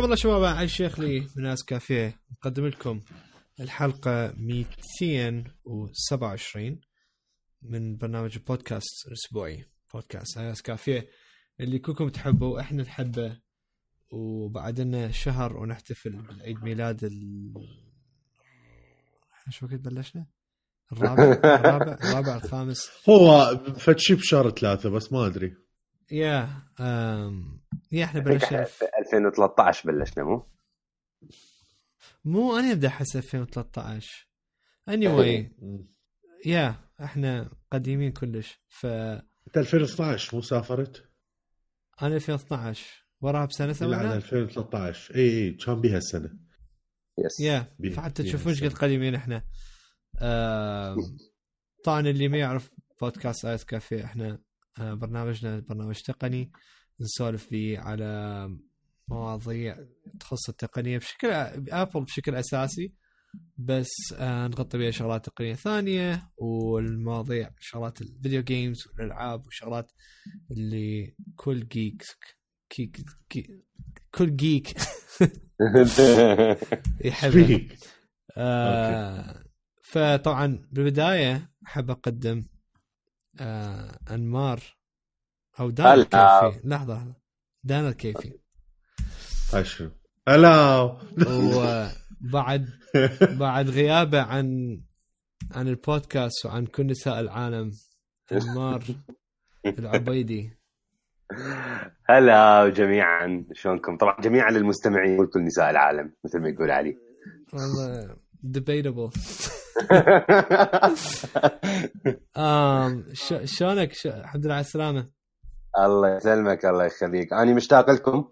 حياكم الله شباب علي الشيخ لي من ناس كافيه. نقدم لكم الحلقة 227 من برنامج البودكاست الأسبوعي. بودكاست ناس كافيه. اللي كلكم تحبوا إحنا نحبه. وبعد لنا شهر ونحتفل بعيد ميلاد ال شو وقت بلشنا؟ الرابع الرابع الرابع الخامس. هو فتشي بشهر ثلاثة بس ما أدري. يا أم... يا إحنا بلشنا في 2013 بلشنا مو؟ مو أنا أبدأ أحس 2013 anyway يا إحنا قديمين كلش ف أنت 2012 مو سافرت؟ أنا 2012 وراها بسنة لا سوينا؟ 2013 إي إي كان بيها السنة. يس يا فحتى تشوفون إيش قد قديمين إحنا. آم، طبعا اللي ما يعرف بودكاست آيس كافيه إحنا آه، برنامجنا برنامج تقني نسولف فيه على مواضيع تخص التقنية بشكل Apple بشكل أساسي. بس آه، نغطي بها شغلات تقنية ثانية والمواضيع شغلات ال video games والألعاب وشغلات اللي كل جيك كيك كي كل جيك يحبها. فيك آه فطبعا بالبداية أحب أقدم آه أنمار أو دانا. الكيفي لحظة لحظة دانا الكيفي هاي شنو؟ هلا وبعد بعد غيابه عن عن البودكاست وعن كل نساء العالم أنمار العبيدي هلا جميعا شلونكم؟ طبعا جميعا للمستمعين وكل نساء العالم مثل ما يقول علي والله debatable. ش- شلونك؟ ش- الحمد لله على السلامة. الله يسلمك الله يخليك. أنا مشتاق لكم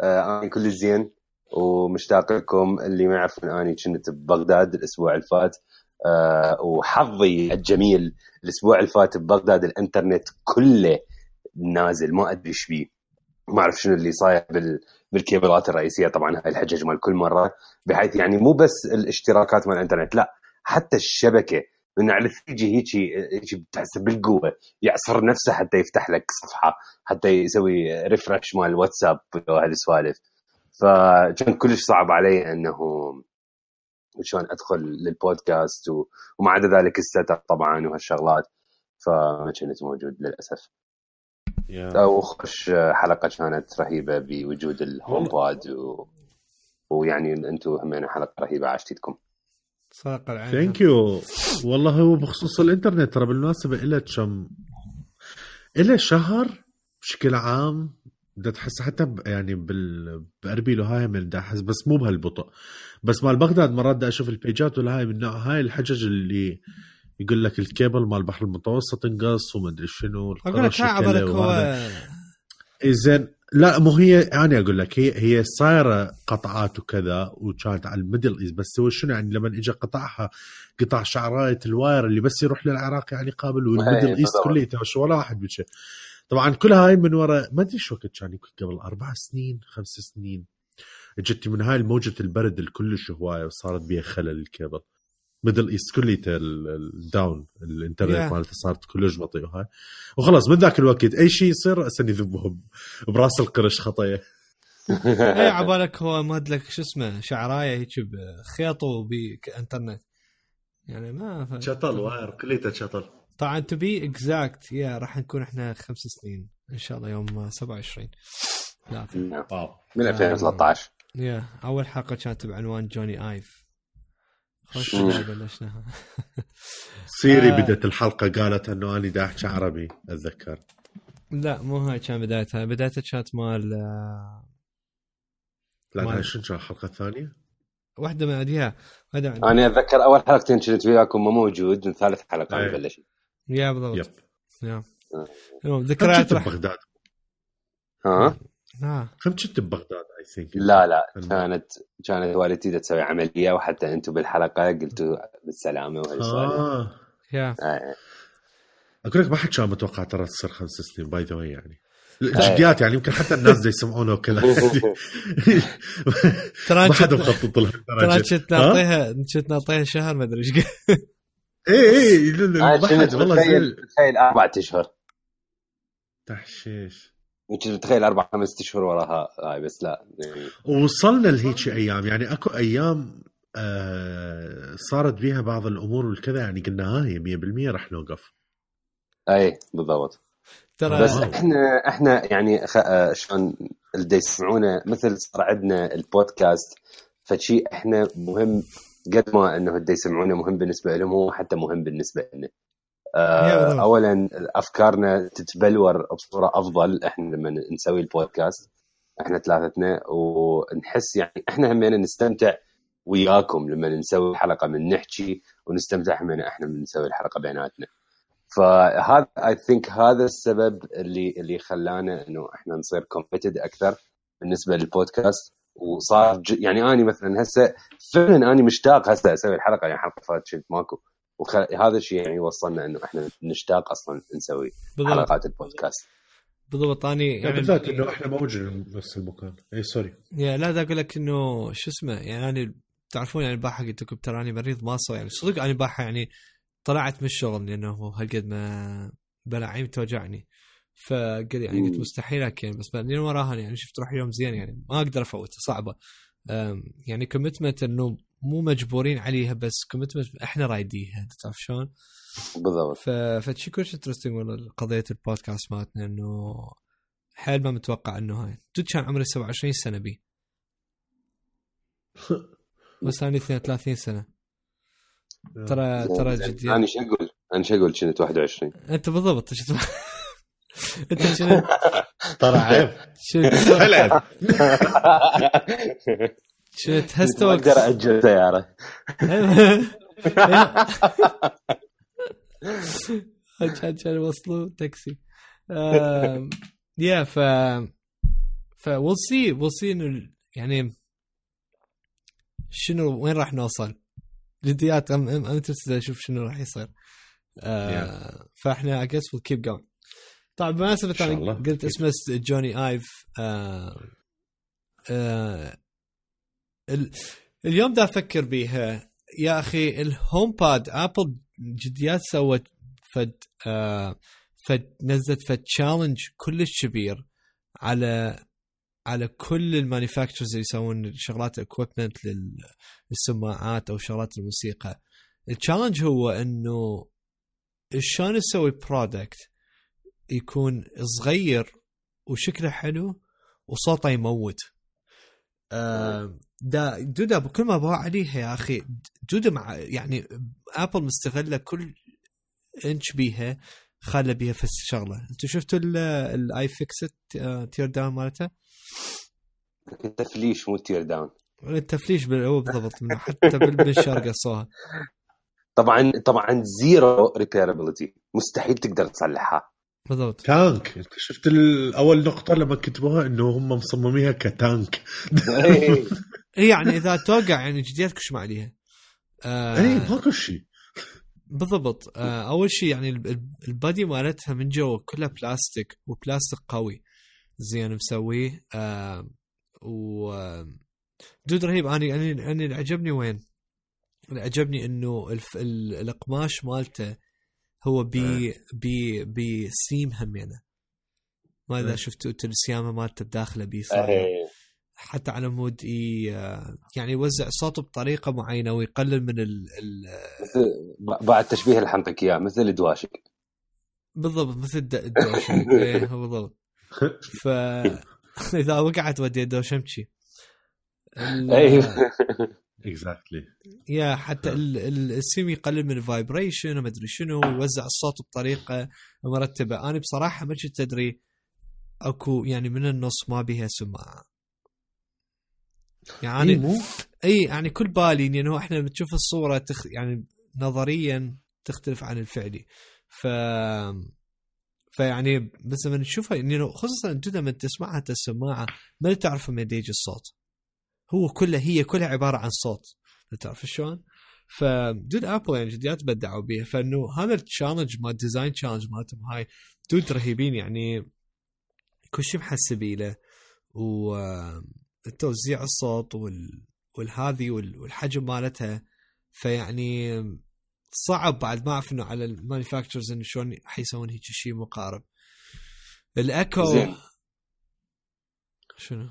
آه أنا كل زين ومشتاق لكم اللي ما يعرفون أني كنت ببغداد الأسبوع اللي فات. آه وحظي الجميل الأسبوع اللي فات ببغداد الإنترنت كله نازل ما أدري إيش بيه. ما أعرف شنو اللي صاير بال بالكيبلات الرئيسية طبعا هاي الحجج مال كل مرة بحيث يعني مو بس الاشتراكات مال الإنترنت لا حتى الشبكة من على 3G هيجي هيجي بتحس بالقوة يعصر نفسه حتى يفتح لك صفحة حتى يسوي refresh مال الواتساب وهالسوالف فكان كلش صعب علي إنه شلون أدخل للبودكاست. وما عدا ذلك ال setup طبعا وهالشغلات فما كنت موجود للأسف. وخش حلقة كانت رهيبة بوجود ال HomePod و... ويعني أنتم هم حلقة رهيبة عاشتكم صدق العين. thank you والله هو بخصوص الإنترنت ترى بالمناسبة إله كم؟ إله شهر بشكل عام بدها تحس حتى ب- يعني بال بأربيل وهاي من دا أحس بس مو بهالبطء. بس مال بغداد مرات دا أشوف البيجات ولا هاي من نوع هاي الحجج اللي يقول لك الكيبل مال البحر المتوسط انقص وما أدري شنو أقول لك هو وهذا. زين لا مو هي أنا أقول لك هي هي صايرة قطعات وكذا وكانت على ال Middle East بس هو شنو يعني لما اجى قطعها قطع شعرايه ال wire اللي بس يروح للعراق يعني قابل وال Middle East. كليته شو ولا واحد بشي طبعا كل هاي من وراء ما أدري شو وقت كان يمكن قبل أربع سنين خمس سنين إجت من هاي موجة البرد الكلش هواية وصارت بيها خلل الكيبل ميدل ايست كليته ال- الداون الإنترنت Yeah. مالته صارت كلش بطيء وهاي وخلاص من ذاك الوقت أي شيء يصير راسا يذبهم براس القرش خطيه اي عبالك هو مادلك شو اسمه شعراية هيك بخيط وبانترنت يعني ما ف... شطل واير كليته شطل. طبعا تو بي اكزاكت يا راح نكون إحنا خمس سنين. إن شاء الله يوم 27 ثلاثة واو. من 2013 يا أول حلقة كانت بعنوان جوني ايف سيري آه. بدت الحلقة قالت إنه أنا دا احكي عربي أتذكر لا مو هاي كان بدايتها بدايتها كانت مال آه، لا ما- هاي شنو كان الحلقة الثانية؟ واحدة من اديها أنا أتذكر أول حلقتين كنت وياكم ما موجود من ثالث حلقة أي. أنا بلشت يا بالضبط يب yeah آه. المهم ذكريات ببغداد؟ ها آه. كم كنت ببغداد I think لا لا. كانت كانت والدتي دا تسوي عملية وحتى أنتم بالحلقة قلتوا بالسلامة وهالسوالف آه. يا آه. أقول لك ما حد كان متوقع ترى تصير خمس سنين by the يعني. الجديات يعني يمكن حتى الناس دا يسمعونه وكذا. ترى ما كنت مخطط لها ترى. كنت ها؟ نعطيها كنت نعطيها شهر ما أدري إيش اي اي كنت حد والله متخيل أربع أشهر. تحشيش. كنت متخيل أربع خمس اشهر وراها هاي بس لا يعني وصلنا لهيك أيام يعني أكو أيام آه صارت بيها بعض الأمور والكذا يعني قلنا هاي 100% راح نوقف أي بالضبط ترى بس. إحنا إحنا يعني خ... آه، شلون اللي يسمعونا مثل صار عندنا البودكاست فشي إحنا مهم قد ما إنه اللي يسمعونا مهم بالنسبة لهم هو حتى مهم بالنسبة لنا. آه. اولا أفكارنا تتبلور بصورة أفضل إحنا لما نسوي البودكاست إحنا ثلاثتنا ونحس يعني إحنا همينا نستمتع وياكم لما نسوي الحلقة من نحكي ونستمتع همينا إحنا من نسوي الحلقة بيناتنا. فهذا I think هذا السبب اللي اللي خلانا إنه إحنا نصير committed أكثر بالنسبة للبودكاست وصار. يعني اني مثلا هسه فعلا اني مشتاق هسه أسوي الحلقة يعني حلقة فاتت ماكو وهذا الشيء يعني وصلنا إنه إحنا نشتاق أصلا نسوي بالضبط. حلقات البودكاست. بالضبط اني يعني يعني بالذات إنه إحنا موجودين بنفس المكان. اي سوري يا لا دا أقول لك إنه شو اسمه يعني أنا تعرفون يعني البارحه قلت لكم ترى أنا مريض ما صار يعني صدق أنا البارحه يعني طلعت من الشغل لأنه هالقد ما بلاعيم توجعني. فقلت يعني قلت. مستحيل أكل بس بعدين وراها يعني شفت روح يوم زين يعني ما أقدر افوتها صعبة. يعني commitment إنه مو مجبورين عليها بس commitment إحنا رايديها تعرف شلون؟ بالضبط. ف فشي كلش interesting والله قضية البودكاست مالتنا إنه حيل ما متوقع إنه هاي. جد كان عمري 27 سنة بي. بس أنا 32 سنة. ترى ترى جد أنا شو أقول؟ أنا شو أقول كنت 21 أنت بالضبط؟ أنت شنو؟ ترى عيب. شنو؟ كنت تهست ما أقدر أجل سيارة. كان كان يوصلوا تاكسي. يا ف ف ويل سي ويل سي إنه يعني شنو وين راح نوصل؟ جديات I'm I'm interested أشوف شنو راح يصير. آه فإحنا I guess we'll keep going. طبعا شاء الله. أنا قلت اسمه Jony Ive آه آه ال اليوم دا أفكر بيها. يا أخي ال HomePod Apple جديات سوت فد آه فد نزلت فد challenge كلش كبير على على كل ال manufacturers اللي يسوون شغلات equipment للسماعات أو شغلات الموسيقى. ال challenge هو إنه شلون تسوي product يكون صغير وشكله حلو وصوته يموت. دا dude بكل ما باع عليها يا أخي dude مع يعني Apple مستغلة كل إنش بيها خالة بيها في الشغلة. أنتم شفتوا ال iFixit teardown مالته؟ تفليش مو teardown التفليش هو بالضبط منه حتى بالمنشار قصوها طبعا طبعا zero repairability مستحيل تقدر تصلحها. بالضبط. tank. انت شفت أول نقطة لما كتبوها إنه هم مصمميها ك tank. اي يعني إذا توقع يعني جديات كش ما عليها. آه اي ماكو شيء. بالضبط. آه أول شيء يعني ال- ال- ال body مالتها من جوا كلها بلاستيك وبلاستيك قوي. زين مسويه. آه و dude رهيب. اني اني اني اللي عجبني وين؟ اللي عجبني إنه الف... ال... القماش مالته هو بي بي بسيم همينه ما إذا إيه. شفتوا أنتوا السيامه مالته بداخله بي صار إيه. حتى على مود. آه، يعني يوزع صوته بطريقة معينة ويقلل من ال... ال... مثل بعد تشبيه اللي حنطيك اياه مثل الدواشق بالضبط مثل الد- الدوشم إيه بالضبط ف إذا وقعت ودي دوشمشي ال- أيوه exactly يا حتى ال- ال- السيم يقلل من ال vibration وما أدري شنو ويوزع الصوت بطريقة مرتبة. أنا بصراحة ما كنت أدري أكو يعني من النص ما بيها سماعة. يعني اي مو؟ اي يعني كل بالي إنه إحنا بتشوف الصورة تخ يعني نظريا تختلف عن الفعلي. ف فيعني بس لما نشوفها إنه خصوصا أنت لما تسمعها السماعة ما تعرف من يجي الصوت. هو كله هي كلها عبارة عن صوت. تعرف شلون؟ ف dude Apple يعني جديات بدعوا بيها. فإنه هذا ال challenge مال design challenge مالتهم هاي dude رهيبين يعني. كل شيء محسبين له. وتوزيع الصوت وال والهذي وال- والحجم مالتها. فيعني صعب بعد ما أعرف إنه على ال manufacturers إنه شلون حيسوون هيك شيء مقارب. الأكو زين. شنو؟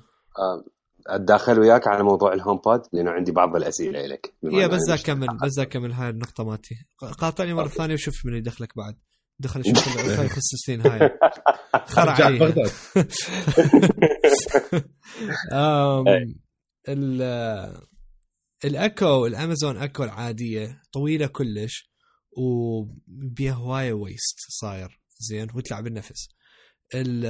أتداخل وياك على موضوع ال HomePod لأنه عندي بعض الأسئلة لك يا بس أنا ذا مش- كمل بس ذا كمل هاي النقطة مالتي. قاطعني مرة أوكي. ثانية وشوف من يدخلك بعد. دخل شوف خلي يخصصين هاي. خرع علي بغداد. ال الأكو الأمازون أكو العادية طويلة كلش وبيها هواية ويست صاير. زين وتلعب النفس. ال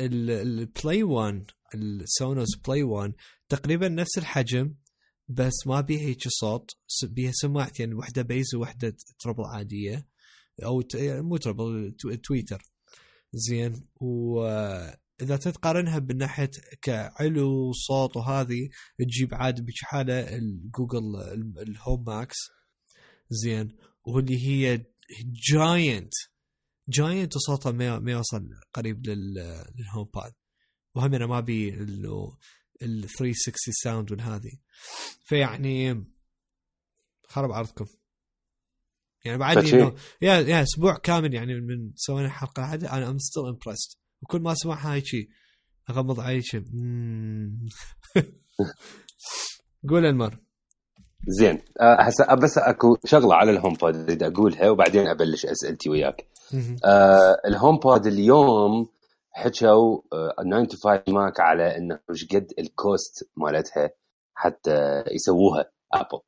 ال البلاي 1 السونوس بلاي 1 تقريبا نفس الحجم بس ما بيها هيك صوت بيها سماعتين وحدة bass وحده treble عادية أو ت- مو treble twee- tweeter. زين. واذا تتقارنها بالناحيه كعلو صوت وهذه تجيب عاد بشحاله الجوجل ال- ال Home Max. زين. واللي هي giant giant وصوتها ما يوصل قريب لل للهوم باد. وهم أنا ما بي إنه ال 360 ساوند والهذه فيعني خرب عرضكم. يعني بعد. انه يا يا أسبوع كامل يعني من سوينا حلقة هذه أنا ام ستيل امبرست وكل ما اسمعها هيك أغمض عيني شي. مم. قول انمر زين. هسه بس أكو شغلة على الهوم باد اريد أقولها وبعدين أبلش اسئلتي وياك. آه ال HomePod اليوم حكوا آه 9 to 5 Mac على إنه إيش قد ال cost مالتها حتى يسووها Apple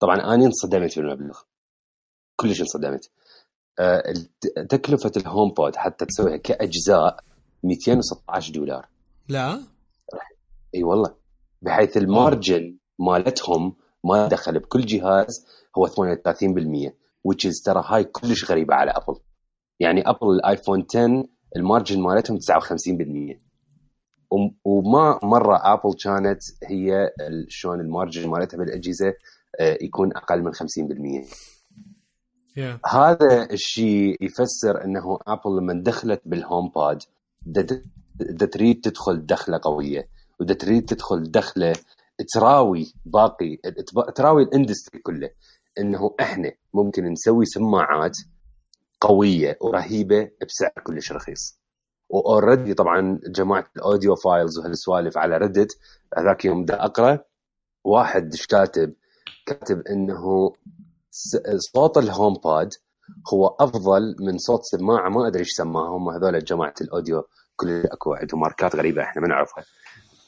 طبعا أنا انصدمت بالمبلغ. كلش انصدمت. آه تكلفة ال HomePod حتى تسويها كأجزاء 216 دولار. لا؟ إي والله. بحيث ال margin مالتهم ما دخل بكل جهاز هو 38% which is ترى هاي كلش غريبة على ابل يعني ابل الآيفون 10 ال margin مالتهم 59% وم- وما مرة ابل كانت هي شلون ال margin مالتها بالأجهزة آه، يكون أقل من 50% yeah هذا الشيء يفسر إنه ابل لما دخلت بالهوم باد دا تريد تدخل دخلة قوية ودا تريد تدخل دخلة تراوي باقي تراوي ال industry كله إنه إحنا ممكن نسوي سماعات قوية ورهيبة بسعر كلش رخيص. و already طبعا جماعة ال audiophiles وهالسوالف على Reddit هذاك يوم دا أقرأ واحد إيش كاتب كاتب إنه صوت الهوم باد هو أفضل من صوت سماعة ما أدري إيش سماهم هذول جماعة ال audio كل أكو عندهم ماركات غريبة إحنا ما نعرفها.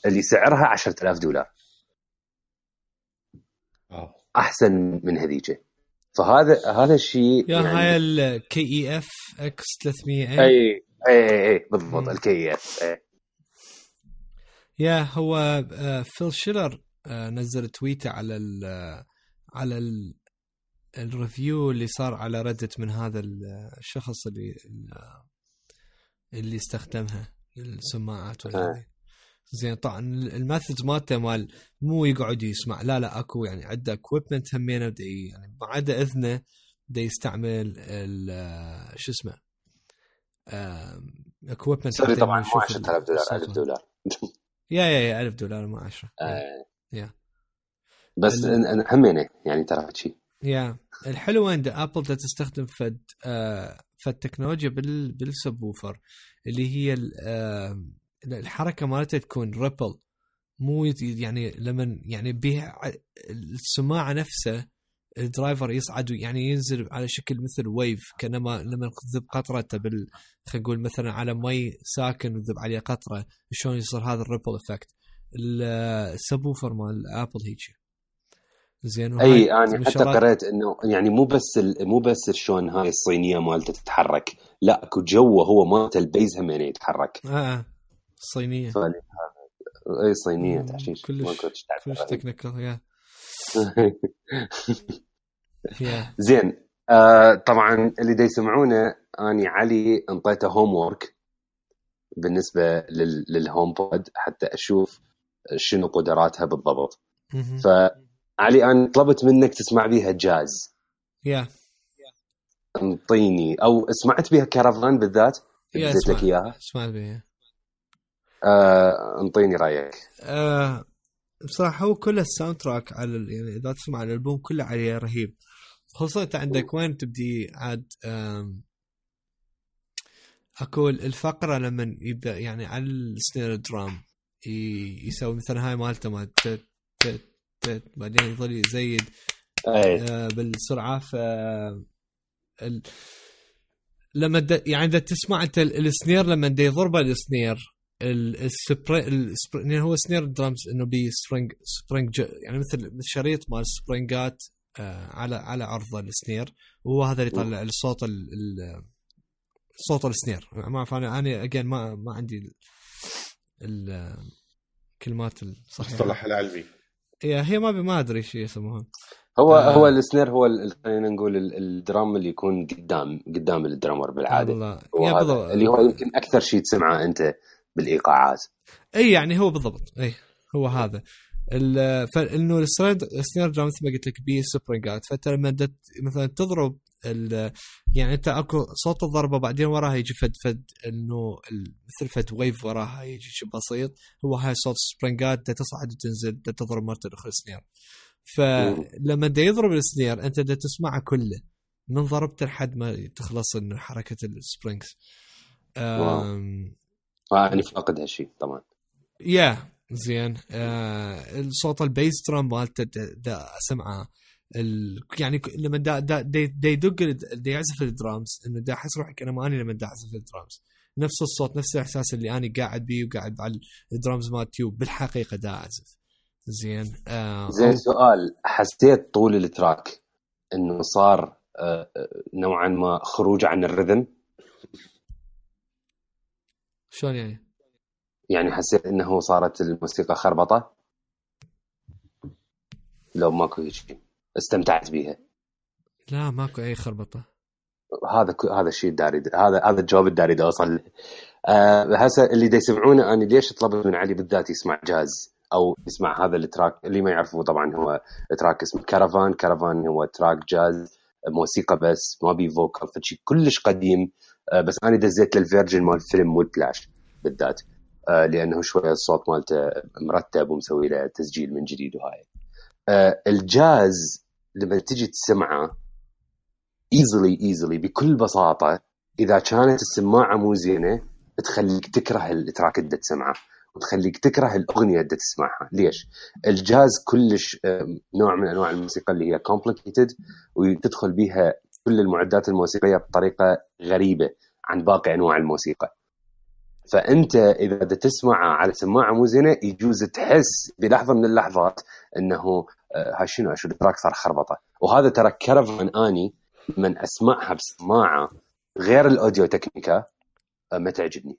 اللي سعرها 10000 دولار. أحسن من هذيك فهذا هذا الشيء يا هاي الكي اي اف إكس 300 اي اي اي, أي بالضبط. ال KEF أي. yeah هو آه، فيل شيلر آه، نزل تويتة على ال على ال ال review اللي صار على Reddit من هذا ال- الشخص اللي اللي استخدمها السماعات زين طبعا ال method مالته مال مو يقعد يسمع. لا لا اكو يعني عنده equipment همينه يعني ما عدا اذنه بدا يستعمل ال- شو اسمه equipment sorry طبعا مو 10000 دولار 1000 دولار. yeah yeah yeah 1000 دولار مو 10 آه. yeah. بس همينه يعني ترى شيء yeah. الحلو عند ابل تستخدم فد آه فد تكنولوجيا بال بال subwoofer اللي هي آه الحركة مالتها تكون ripple مو يعني لما يعني بيها ع- السماعة نفسها ال driver يصعد يعني ينزل على شكل مثل wave كأنما لما تذب قطرته بال خلينا نقول مثلا على مي ساكن وتذب عليه قطرة شلون يصير هذا ال ripple effect ال subwoofer مال آبل هيك زين أي أنا حتى قريت إنه يعني مو بس. مو بس شلون هاي الصينية مالته تتحرك لا اكو جوه هو مالته ال bass هم يعني يتحرك آه آه. الصينيه فال- اي صينية مم، تحشيش كلش- كلش. technical yeah زين. آه طبعا اللي دا يسمعونه أني علي أنطيته homework بالنسبة لل... لل HomePod حتى أشوف شنو قدراتها بالضبط. فعلي أنا طلبت منك تسمع بيها جاز. yeah أنطيني. أو سمعت بيها كرفان بالذات؟ اديت لك إياها. اسمع آه انطيني رأيك. آه بصراحة هو كله ال soundtrack على ال- يعني إذا تسمع الألبوم كله عليه رهيب. خصوصا أنت عندك وين تبدي عاد آم، أكو الفقرة لما يبدأ يعني على ال snare drum ي- يسوي مثلا هاي مالته مال تت تت تت بعدين يظل يزيد آه، بالسرعة. ف ال... لما د... يعني إذا تسمع أنت ال- ال snare لما دا يضربه ال snare ال- السبري السبر... يعني هو snare drums إنه بي spring spring ج... يعني مثل شريط مال springات آه على على عرضه ال snare وهو هذا اللي يطلع الصوت ال... ال... صوت ال snare ما اعرف أنا أنا again ما ما عندي ال... ال... الكلمات الصحيحة. المصطلح العلمي. هي هي ما ما أدري شو يسموها. هو آه. هو ال snare هو ال- خلينا نقول ال- ال drum اللي يكون قدام قدام ال drummer بالعادة. والله. اللي هو يمكن أكثر شيء تسمعه أنت. بالإيقاعات. إي يعني هو بالضبط. إي هو هذا. فانه ال snare drum مثل ما قلت لك بيه springات فأنت لما مثلا تضرب يعني أنت أكو صوت الضربة بعدين وراها يجي فد فد إنه مثل فد wave وراها يجي شيء بسيط. هو هاي صوت springات دا تصعد وتنزل تضرب مرة أخرى snare. فلما دا يضرب ال snare أنت دا تسمعه كله. من ضربته لحد ما تخلص إنه حركة ال springs أنا فاقد هالشيء طبعا. yeah زين. آه الصوت ال bass drum مالته أسمعه. ال... يعني لما دا دا دا, يدق دا يعزف الدرامز إنه دا أحس روحي كأنه اني لما دا أعزف الدرامز. نفس الصوت نفس الإحساس اللي أنا قاعد بيه وقاعد على الدرامز مال تيوب بالحقيقة دا أعزف. زين آه زين سؤال. حسيت طول ال track إنه صار آه، آه، نوعا ما خروج عن ال rhythm شلون يعني؟ يعني حسيت إنه صارت الموسيقى خربطة؟ لو ماكو هيك شيء استمتعت بيها. لا ماكو أي خربطة. هذا ك- هذا الشيء الداري هذا هذا الجواب الداري دا اوصل له. آه هسه اللي دا يسمعونه أنا ليش طلبت من علي بالذات يسمع جاز؟ أو يسمع هذا ال track؟ اللي ما يعرفه طبعا هو track اسمه كارافان. كارافان هو track جاز موسيقى بس ما بي vocal فشي كلش قديم. بس أنا دزيت لل version مال فيلم Whiplash بالذات آه لأنه شوية الصوت مالته مرتب ومسوي له تسجيل من جديد وهاي. آه الجاز لما تجي تسمعه easily easily بكل بساطة إذا كانت السماعة مو زينة تخليك تكره ال track اللي تسمعه وتخليك تكره الأغنية اللي تسمعها. ليش؟ الجاز كلش نوع من أنواع الموسيقى اللي هي complicated وتدخل بها كل المعدات الموسيقية بطريقة غريبة عن باقي أنواع الموسيقى. فأنت إذا تسمعها على سماعه مو زينه يجوز تحس بلحظة من اللحظات إنه آه، هاي شنو؟ شو ال track صار خربطة. وهذا ترى ك fan آني من أسمعها بسماعة غير ال Audio-Technica آه، ما تعجبني.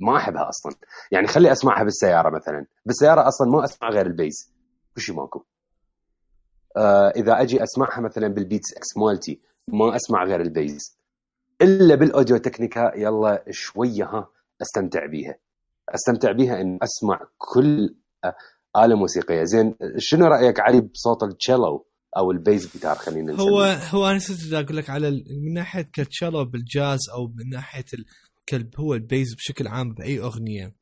ما أحبها أصلا. يعني خلي أسمعها بالسيارة مثلا. بالسيارة أصلا ما أسمع غير ال bass كل شيء ماكو. آه إذا أجي أسمعها مثلا بال Beats X مالتي ما أسمع غير ال bass. إلا بال Audio-Technica يلا شوية ها أستمتع بيها. أستمتع بيها إن أسمع كل آه، آلة موسيقية. زين شنو رأيك علي بصوت التشيلو أو ال bass guitar؟ خلينا نسميه. هو هو أنا نسيت أقول لك على من ناحية كالتشيلو بالجاز أو من ناحية ال... كال- هو ال bass بشكل عام بأي أغنية.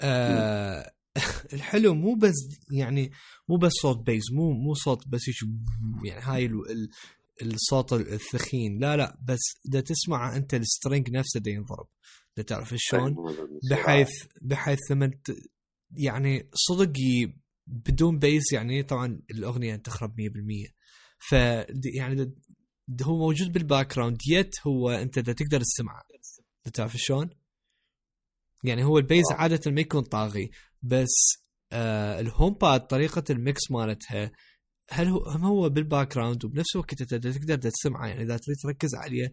آه الحلو مو بس يعني مو بس صوت bass مو مو صوت بس يعني هاي. الصوت الثخين لا لا بس إذا تسمع أنت ال string نفسه دا ينضرب دا تعرف شلون بحيث بحيث لما. يعني صدق بدون bass يعني طبعا الأغنية تخرب 100% ف يعني هو موجود بال background yet هو أنت دا تقدر تسمعه تعرف شلون؟ يعني هو ال bass آه. عادة ما يكون طاغي بس آه ال HomePod طريقة ال mix مالتها هل هو هم هو بال background وبنفس الوقت أنت تقدر تسمعه يعني إذا تريد تركز عليه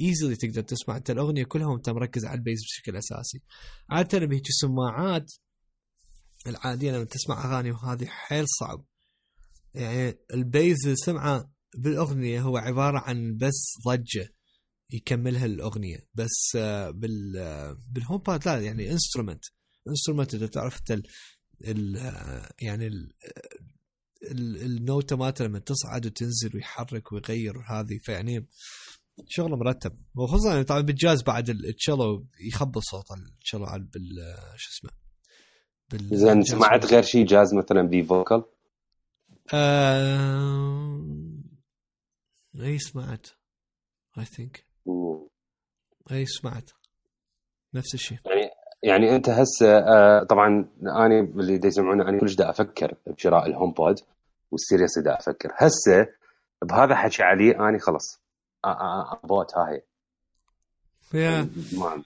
easily تقدر تسمع انت الأغنية كلها وأنت مركز على ال bass بشكل أساسي. عادة بهيك السماعات العادية لما تسمع أغاني وهذه حيل صعب. يعني ال bass اللي سمعه بالأغنية هو عبارة عن بس ضجة يكملها الأغنية. بس آه، بال آه، بال HomePod لا يعني instrument instrument إذا تعرف أنت آه، يعني النوتة مالته لما تصعد وتنزل ويحرك ويغير وهذه فيعني شغله مرتب. وخصوصا يعني طبعا بالجاز بعد ال- التشيلو يخبط صوت التشيلو على بال شو اسمه؟ بال زين بالجاز. سمعت غير شيء جاز مثلا ب vocal آه... اي سمعت. I think اي سمعت. نفس الشيء. يعني أنت هسه آه، طبعا أنا اللي دا يسمعونا أنا كلش دا أفكر بشراء ال HomePod و seriously دا أفكر. هسه بهذا حكي علي اني خلص بوت ها هي ما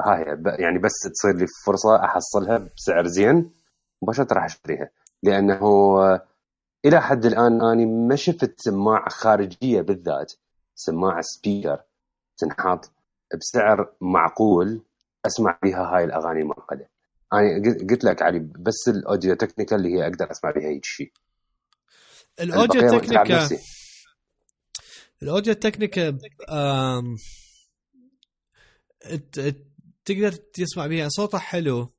ها هي يعني بس تصير لي فرصة أحصلها بسعر زين مباشرة راح أشتريها. لأنه آه، إلى حد الآن اني ما شفت سماعة خارجية بالذات سماعة speaker تنحط بسعر معقول أسمع بها هاي الأغاني المعقده أنا قلت- قلت لك علي بس ال Audio-Technica اللي هي أقدر أسمع بها هيك شيء ال Audio البقية وقت ألعب Technica نفسي. ال Audio-Technica آم، ت- ت- تقدر تسمع بيها صوتها حلو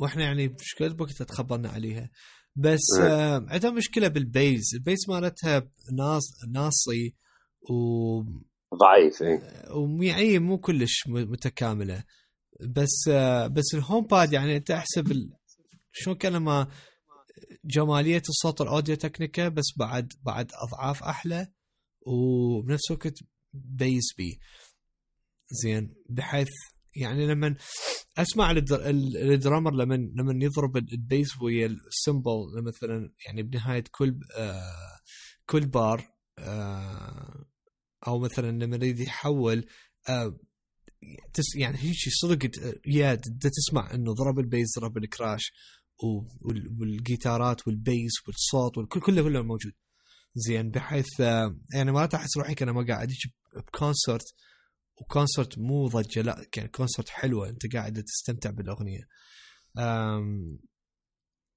وإحنا يعني مشكلة وقت تخبرنا عليها. بس عندها مشكلة بال bass ال bass مالتها ناص ناصي و ضعيف اي ويعني مو كلش متكاملة. بس آه، بس ال HomePod يعني انت احسب. شلون ما جمالية الصوت ال Audio-Technica بس بعد بعد أضعاف أحلى وبنفس الوقت bass بي زين بحيث يعني لما أسمع ال drum... ال- ال drummer لما لما يضرب ال bass ويا ال cymbal مثلا يعني بنهاية كل آه كل بار آه أو مثلا لما يريد يحول آه يعني هيك صدق يا تسمع إنه ضرب ال bass ضرب ال crash والجيتارات وال bass والصوت والكل كله كله موجود. زين بحيث آه، يعني ما أحس روحي كان ما قاعد أجي ب concert. و concert مو ضجة لا كان concert حلوة. أنت قاعد تستمتع بالأغنية.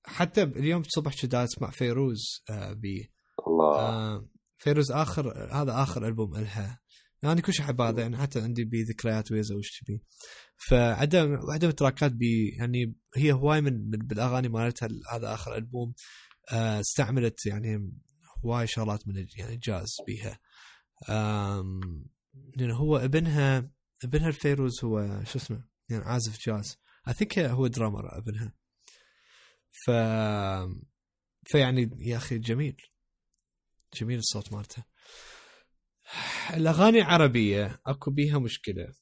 حتى اليوم الصبح كنت أسمع فيروز آه، بي الله. آه، فيروز آخر هذا آخر ألبوم إلها. يعني كل شيء احب هذا يعني حتى عندي بي ذكريات ويا زوجتي بي فعدم عدم تراكات بي يعني هي هواي من من- بالأغاني مالتها ال- هذا آخر ألبوم آه، استعملت يعني هواي شغلات من يعني الجاز بيها. لأن هو ابنها ابنها الفيروز هو شو اسمه يعني عازف جاز. اي ثينك هو درامر ابنها. ف فيعني يا أخي جميل. جميل الصوت مالته الاغاني العربيه أكو بيها مشكلة.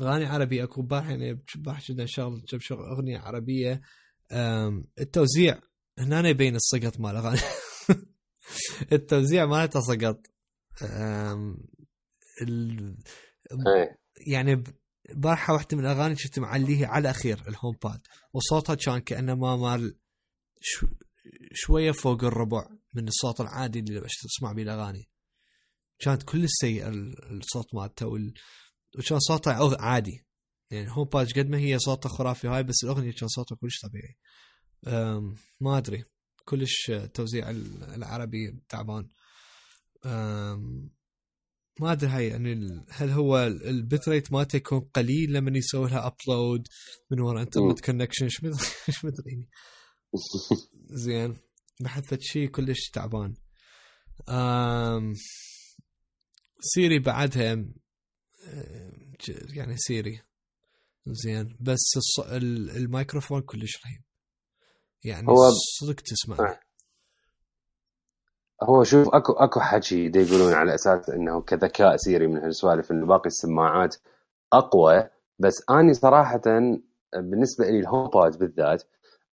أغاني عربية أكو بارح يعني بارح جدا شغل جاب شغل أغنية عربية. التوزيع هنا يبين السقط مال الاغاني التوزيع مالته سقط. ال... إيه. يعني بارحه واحدة من الأغاني كنت معليها على الأخير ال HomePod. وصوتها كان كأنه ما مال شو شوية فوق الربع من الصوت العادي اللي تسمع به الأغاني. كانت كل ال- الصوت مالته وال... وكان صوتها أغ- عادي. يعني HomePod قد ما هي صوتها خرافي هاي بس الأغنية كان صوتها كلش طبيعي. أم ما أدري. كلش توزيع ال- العربي تعبان. أم ما أدري هاي يعني هل هو ال- ال bit rate مالته يكون قليل لما يسوي لها upload من ورا internet connection إيش مدري مدري زين. بحث شيء كلش تعبان. أم Siri بعدها يعني Siri. زين. بس الص... ال- الميكروفون كلش رهيب. يعني هو- صدق تسمع. هو شوف أكو أكو حكي دا يقولون على أساس إنه كذكاء Siri من هالسوالف انه باقي السماعات أقوى. بس أني صراحة بالنسبة لي ال HomePod بالذات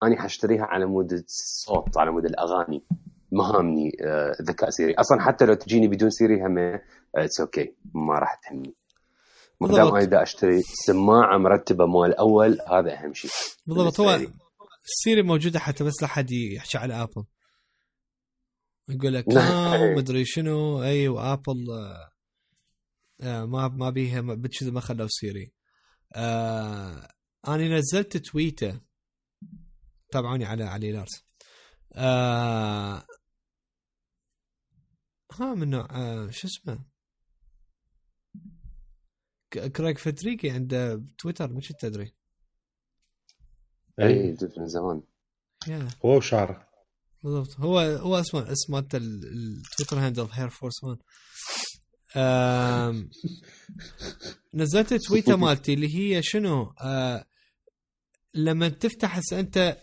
أني حأشتريها على مود الصوت على مود الأغاني. ما هامني آه، ذكاء Siri أصلا حتى لو تجيني بدون Siri هم it's okay ما راح تهمني. ما دام بالضبط. أنا دا أشتري سماعة مرتبة مال الأول هذا أهم شيء. بالضبط. هو. السيري موجودة حتى بس لحد يحكي على ابل يقول لك. آه مدري شنو. اي وابل آه آه ما ما بيها ما- خلوا سيري. آه أنا نزلت تويته تابعوني على علي لارس آه ها من نوع آه شو اسمه؟ ك- Craig Federighi عنده تويتر مش تدري؟ إيه. اي جبت من زمان. هو وشعره. بالضبط. هو هو اسمه اسمه انت ال- ال Twitter handle Hair Force 1 آم، نزلت tweet مالتي اللي هي شنو؟ آه لما تفتح هسه أنت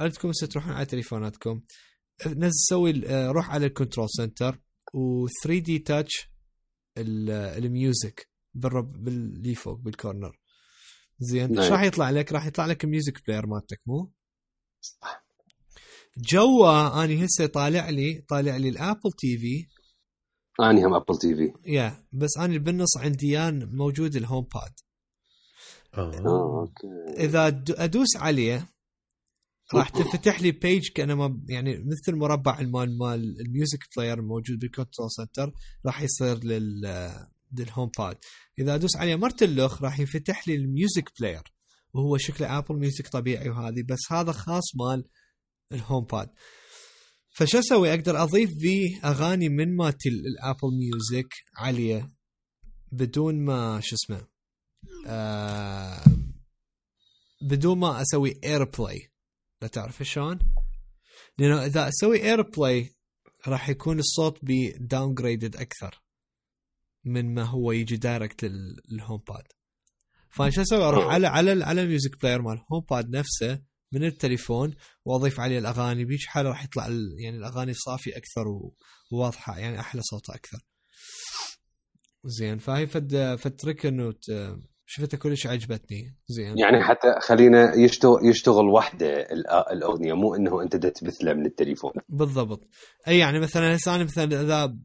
عندكم هسه تروحون على تليفوناتكم. نزل سوي آه، روح على ال control center و 3D Touch ال music بالرب باللي فوق بال corner. زين. إيش. راح يطلع لك؟ راح يطلع لك music player مالتك مو؟ صح. جوا أني هسه طالع لي طالع لي ال Apple TV. أني هم Apple TV. يا بس أنا بالنص عندي يان موجود ال HomePod آه. آه أوكي. إذا أدوس عليه راح تفتح لي page كانما يعني مثل المربع المال مال ال music player الموجود بال control center راح يصير لل لل HomePod إذا أدوس عليه مرت اللخ راح يفتح لي ال music player وهو شكله Apple Music طبيعي وهذه بس هذا خاص مال ال HomePod فشو أسوي؟ أقدر أضيف فيه أغاني من مالتي ال Apple Music عليه بدون ما شو اسمه آه بدون ما أسوي AirPlay لا تعرف شلون؟ لأنه إذا أسوي AirPlay راح يكون الصوت be downgraded أكثر من ما هو يجي direct لل HomePod فأنا شو أسوي؟ أروح على على على ال music player مال ال HomePod نفسه من التليفون وأضيف عليه الأغاني. بهيج حالة راح يطلع يعني الأغاني صافي أكثر وواضحة يعني أحلى صوتها أكثر. زين فهي فد فد trick إنه شفتها كلش عجبتني. زين. يعني حتى خلينا يشتغل يشتغل وحده الأغنية مو إنه أنت تبث له من التليفون بالضبط. أي يعني مثلا هسه أنا مثلا اذا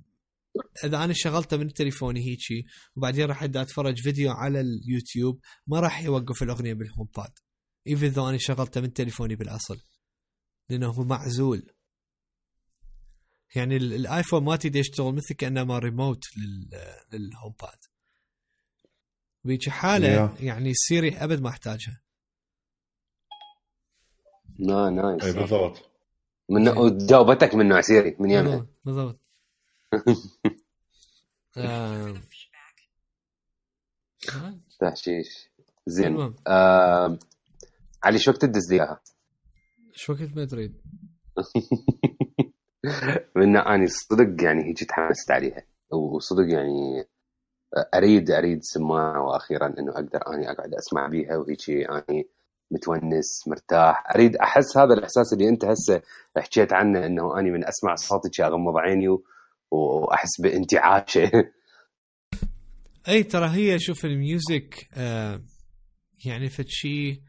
إذا أنا شغلته من تليفوني هيجي وبعدين راح أتفرج فيديو على اليوتيوب ما راح يوقف الأغنية بال HomePod even though أنا شغلته من تليفوني بالأصل. لأنه هو معزول. يعني ال- ال iPhone ما تقدر يشتغل مثل كانما ريموت لل- لل HomePod بهيجي حالة Yeah. يعني Siri أبد ما أحتاجها. نا nice اي بالضبط. من وجاوبتك من نوع Siri من يمها بالضبط آه. تحشيش. زين. آه... علي شو وقت تدز لي إياها؟ شو وقت ما تريد. من اني صدق يعني هيك تحمست عليها. وصدق يعني اريد أريد سماعة وأخيرا إنه أقدر أني أقعد أسمع بيها وهيك أني متونس مرتاح. أريد أحس هذا الإحساس اللي أنت هسه حكيت عنه إنه أني من أسمع صوتك اغمض عيني وأحس بإنتعاشه. أي ترى هي شوف ال music آه يعني فد شيء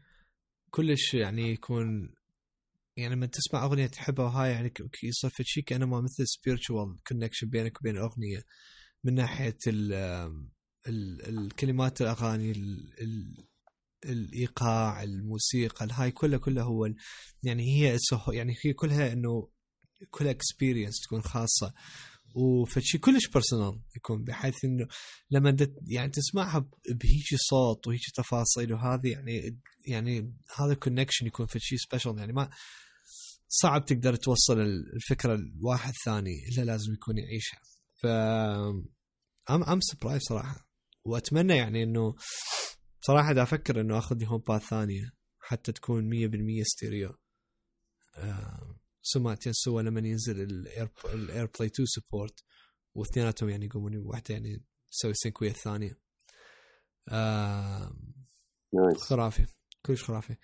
كلش يعني يكون يعني لما تسمع أغنية تحبها وهاي يعني يصير فد شيء كانما مثل spiritual connection بينك وبين الاغنيه من ناحية ال ال الكلمات الأغاني ال ال الإيقاع الموسيقى الهاي كلها كلها هو يعني هي يعني هي كلها إنه كلها experience تكون خاصة. وفد شي كلش personal يكون بحيث إنه لما دت يعني تسمعها بهيجي صوت وهيجي تفاصيل وهذه يعني يعني هذا ال connection يكون في شيء special يعني ما صعب تقدر توصل ال- الفكرة لواحد ثاني إلا لازم يكون يعيشها. ف I'm I'm surprised صراحة. وأتمنى يعني إنه صراحة دا أفكر إنه آخذ لي HomePod ثانية حتى تكون 100% ستيريو. آه، سمعتين سوا لما ينزل ال Air ال AirPlay 2 support واثنيناتهم يعني يقومون واحدة يعني تسوي sync ويا الثانية. آه خرافي. كلش خرافي.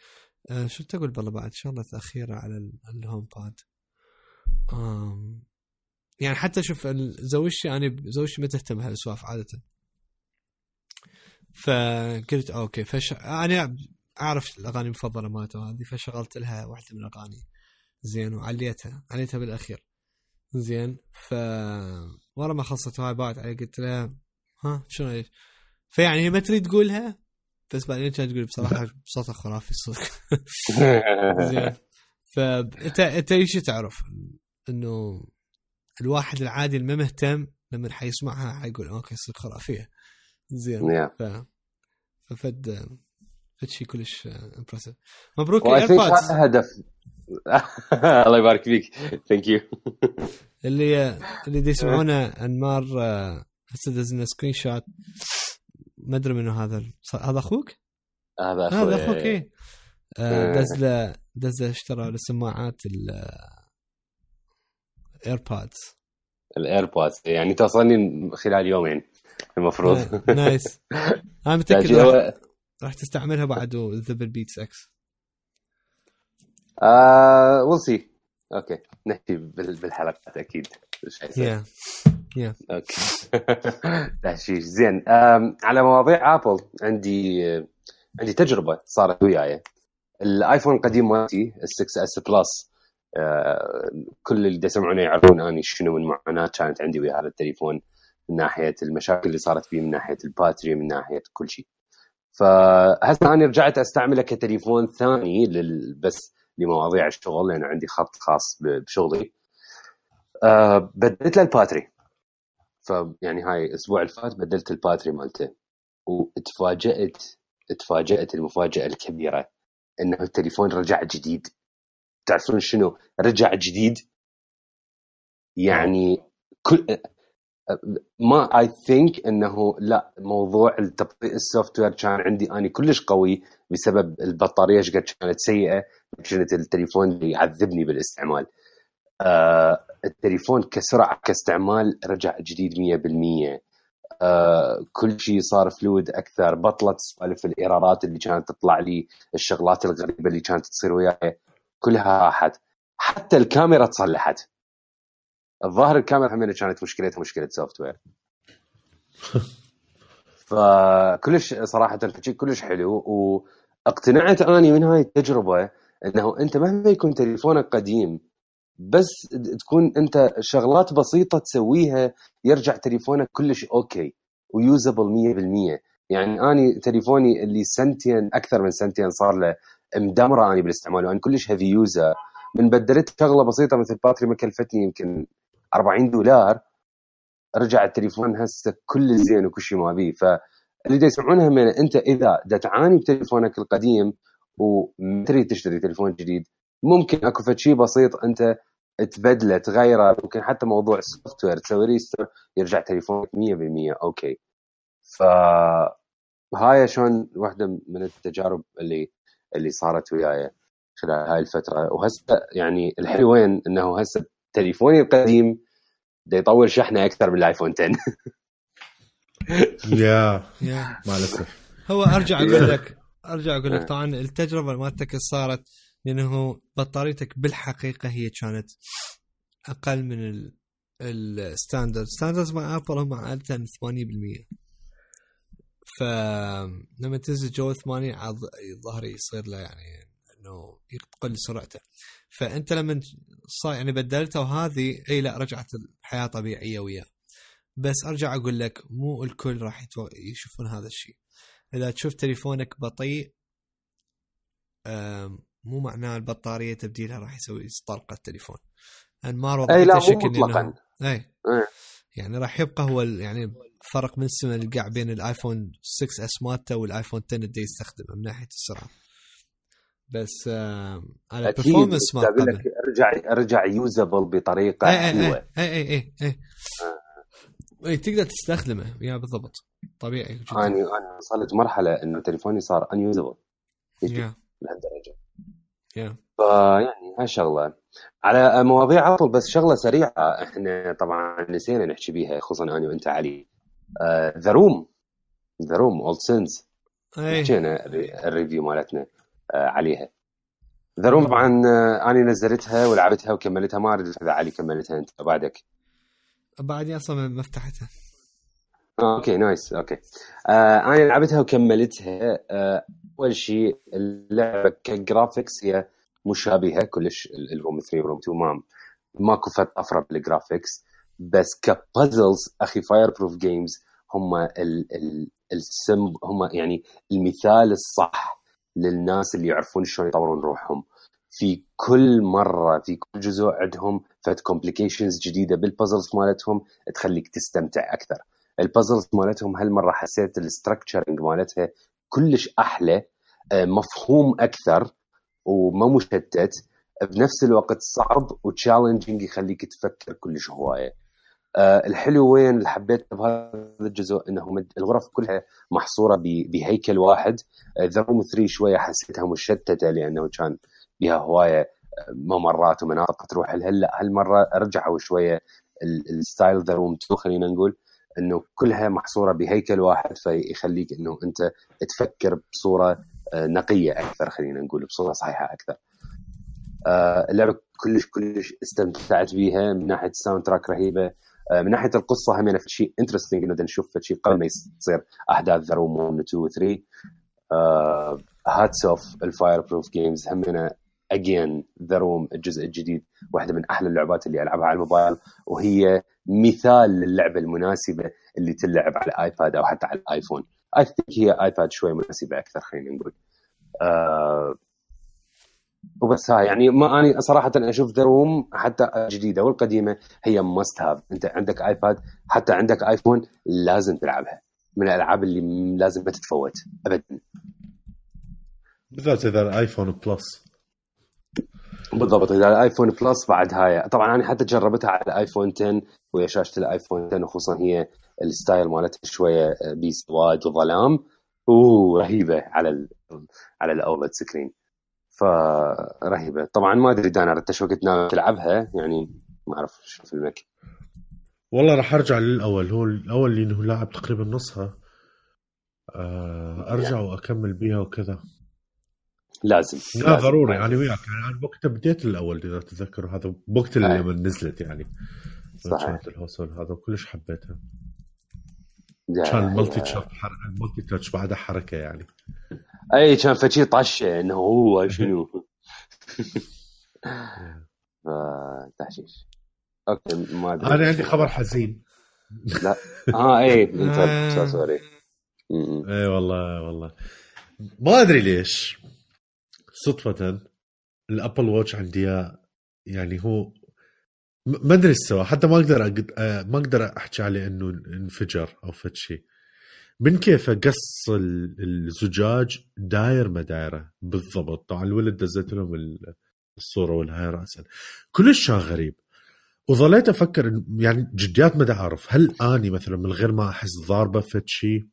آه شو تقول بالله بعد؟ شغله اخيره على ال- ال HomePod آم يعني حتى شوف زوجتي أنا زوجتي ما تهتم بهالسوالف عادة. فقلت أوكي فش أنا أعرف الأغاني المفضلة مالته هذه فشغلت لها واحدة من الأغاني. زين وعليتها عليتها بالأخير. زين ف ورا ما خلصت هاي باعت علي قلت لها ها شنو هيك؟ فيعني هي ما تريد تقولها بس بعدين كانت تقول بصراحة صوتها خرافي صدق زين. فانت أنت إيش تعرف إنه الواحد العادي اللي ما مهتم لما حيسمعها حيقول okay صدق خرافية. زين. Yeah. ف ففد فد شيء كلش impressive مبروك I think ال AirPods هذا هدف. الله يبارك فيك. thank you اللي اللي دي يسمعونه أنمار آه، هسه دزنا screenshot ما أدري منو هذا هذا أخوك؟ هذا هذا أخوك إيه. آه، إيه. دز له دز اشترى له الايربودز الايربودز يعني توصلني خلال يومين المفروض. nice. أنا متأكد راح, تستعملها بعد ذب ال Beats X آه we'll see okay. نحكي بال- بالحلقات أكيد. yeah yeah okay. زين. على مواضيع Apple عندي عندي تجربة صارت وياي. ال iPhone القديم مالتي ال 6S Plus كل اللي يسمعونه يعرفون أني شنو من معاناه كانت عندي ويا هذا التليفون من ناحية المشاكل اللي صارت فيه من ناحية ال battery من ناحية كل شيء. فهسه أنا رجعت أستعمله كتليفون ثاني. بس لمواضيع الشغل لأن عندي خط خاص بشغلي. أه بدلت له ال battery. فيعني هاي الأسبوع اللي فات بدلت ال battery مالته. وتفاجأت تفاجأت المفاجأة الكبيرة إنه التليفون رجع جديد. تعرفون شنو؟ رجع جديد. يعني كل ما I think إنه لا موضوع التبطيء ال software كان عندي اني كلش قوي بسبب البطارية إيش قد كانت سيئة كانت التليفون يعذبني بالاستعمال. آه التليفون كسرعة كاستعمال رجع جديد 100% آه كل شيء صار fluid أكثر بطلت سوالف ال errorات اللي كانت تطلع لي الشغلات الغريبة اللي كانت تصير وياي. كلها راحت. حتى الكاميرا تصلحت. الظاهر الكاميرا هم كانت مشكلتها مشكلة software فكلش صراحة الحكي كلش حلو وأقتنعت أني من هاي التجربة إنه أنت مهما يكون تليفونك قديم بس تكون أنت شغلات بسيطة تسويها يرجع تليفونك كلش okay و usable 100% يعني أني تليفوني اللي سنتين أكثر من سنتين صار له مدمرة اني بالاستعمال وأنا كلش heavy user من بدلت شغلة بسيطة مثل battery ما كلفتني يمكن 40 دولار رجع التليفون هسه كل زين وكل شيء ما بيه فاللي دا يسمعونها من أنت إذا دا تعاني بتليفونك القديم وما تريد تشتري تليفون جديد ممكن أكو شيء بسيط أنت تبدله تغيره ممكن حتى موضوع ال software تسوي restore يرجع تليفونك 100% okay. ف هاي شلون واحدة من التجارب اللي اللي صارت وياي خلال هاي الفترة. وهسه يعني الحلو وين؟ إنه هسه تليفوني القديم بده يطول شحنة أكثر من ال iPhone 10 yeah. yeah. مع الاسف هو أرجع أقول لك أرجع أقول لك طبعا التجربة مالتك صارت لأنه بطاريتك بالحقيقة هي كانت أقل من ال ال standard standard مع Apple هم عاده 80% فلما تنزل جوا 80 الظاهر يصير له يعني إنه يقل سرعته. فأنت لما صار يعني بدلته وهذه إي لا رجعت الحياة طبيعية وياه. بس أرجع أقول لك مو الكل راح يشوفون هذا الشيء. إذا تشوف تليفونك بطيء مو معناه البطارية تبديلها راح يسوي طلقه التليفون. أنمار إي لا مو مطلقا. إي. أي. يعني راح يبقى هو يعني فرق من السماء القاع بين ال iPhone 6S مالته وال iPhone 10 اللي يستخدمه من ناحية السرعة. بس آه على ال performance ما لك ارجع ارجع usable بطريقة أي حلوة. اي اي اي اي, آه. اي تقدر تستخدمه. yeah بالضبط. طبيعي. جدا. أنا أنا وصلت مرحلة إنه تليفوني صار unusable لهالدرجة. yeah. فيعني هاي شغله على مواضيع Apple بس شغلة سريعة إحنا طبعا نسينا نحكي بيها خصوصا أنا وأنت علي. The Room The Room Old Sins حكينا ال review مالتنا آه، عليها. The Room طبعا آه، أنا نزلتها ولعبتها وكملتها ما أدري إذا علي كملتها أنت بعدك. بعدني أصلا ما فتحتها. آه، okay nice okay. آه أنا لعبتها وكملتها آه أول شيء اللعبة ك graphics هي مشابهة كلش ال Room 3 وال Room 2 ما ماكو فرق طفره بال graphics بس ك puzzles أخي Fireproof Games هم ال ال السم هم يعني المثال الصح للناس اللي يعرفون شلون يطورون روحهم. في كل مرة في كل جزء عندهم فد complications جديدة بال puzzles مالتهم تخليك تستمتع أكثر. ال puzzles مالتهم هالمرة حسيت ال structuring مالتها كلش أحلى آه، مفهوم أكثر وما مشتت بنفس الوقت صعب و challenging يخليك تفكر كلش هواية. أه الحلو وين؟ اللي حبيت بهذا الجزء إنه الغرف كلها محصورة بهيكل واحد. The Room 3 شوية حسيتها مشتتة لأنه كان بها هواية آه، ممرات ومناطق تروح. لها لا هالمرة رجعوا شوية ال style The Room 2 خلينا نقول إنه كلها محصورة بهيكل واحد فيخليك إنه أنت تفكر بصورة نقية أكثر خلينا نقول بصورة صحيحة أكثر. آه، اللعبة كلش كلش استمتعت بيها من ناحية ال soundtrack رهيبة. آه، من ناحية القصة هم في شيء interesting إنه نشوف شيء قبل ما يصير. أحداث The Room 1 2 و 3 hats off ال Fireproof Games همنا again The Room الجزء الجديد واحدة من أحلى اللعبات اللي ألعبها على الموبايل. وهي مثال للعبة المناسبة اللي تلعب على iPad أو حتى على ال iPhone I think هي iPad شوي مناسبه أكثر خلينا نقول آه وبس هاي يعني ما اني صراحة أشوف The Room حتى الجديده والقديمة هي must have أنت عندك iPad حتى عندك iPhone لازم تلعبها. من الألعاب اللي لازم ما تتفوت ابدا. بالذات إذا الايفون بلس بالضبط إذا الايفون بلس بعد هاي. طبعا أنا حتى جربتها على ال iPhone 10 ويا شاشة ال iPhone 10 وخصوصا هي ال style مالتها شوية بسواد وظلام اوه رهيبه على ال على الأولد سكرين. فرهيبة. طبعا ما أدري دانا انت شو وقت ناوي تلعبها؟ يعني ما أعرف شو في المك والله راح أرجع للأول. هو الأول اللي إنه لاعب تقريبا نصها. آه، أرجع وأكمل بيها وكذا. لازم. لا لازم. ضروري. أنا وياك. يعني أنا بوقتها بديت الأول إذا تتذكروا. هذا اللي لما نزلت يعني. صحيح. كانت الهوسل هذا كلش حبيتها. كان الملتي يا- تشارج الملتي تاتش بعدها حركة يعني. أي كان فشي طشه إنه هو شنو؟ ف- تحشيش أوكي ما أدري. أنا عندي خبر حزين. لا. آه اي إنت. سوري. اي والله والله. ما أدري ليش صدفة ال Apple Watch عندي يعني هو ما أدري سوى. حتى ما أقدر أقد... آه، ما أقدر أحكي عليه إنه انفجر أو فد شيء. من كيفه قص ال- الزجاج داير ما دايره؟ بالضبط. طبعا الولد دزيت لهم ال- الصورة والهاي راسا. كلش كان غريب. وظليت أفكر يعني جديات ما أعرف. هل أني مثلا من غير ما أحس ضاربة فد شيء؟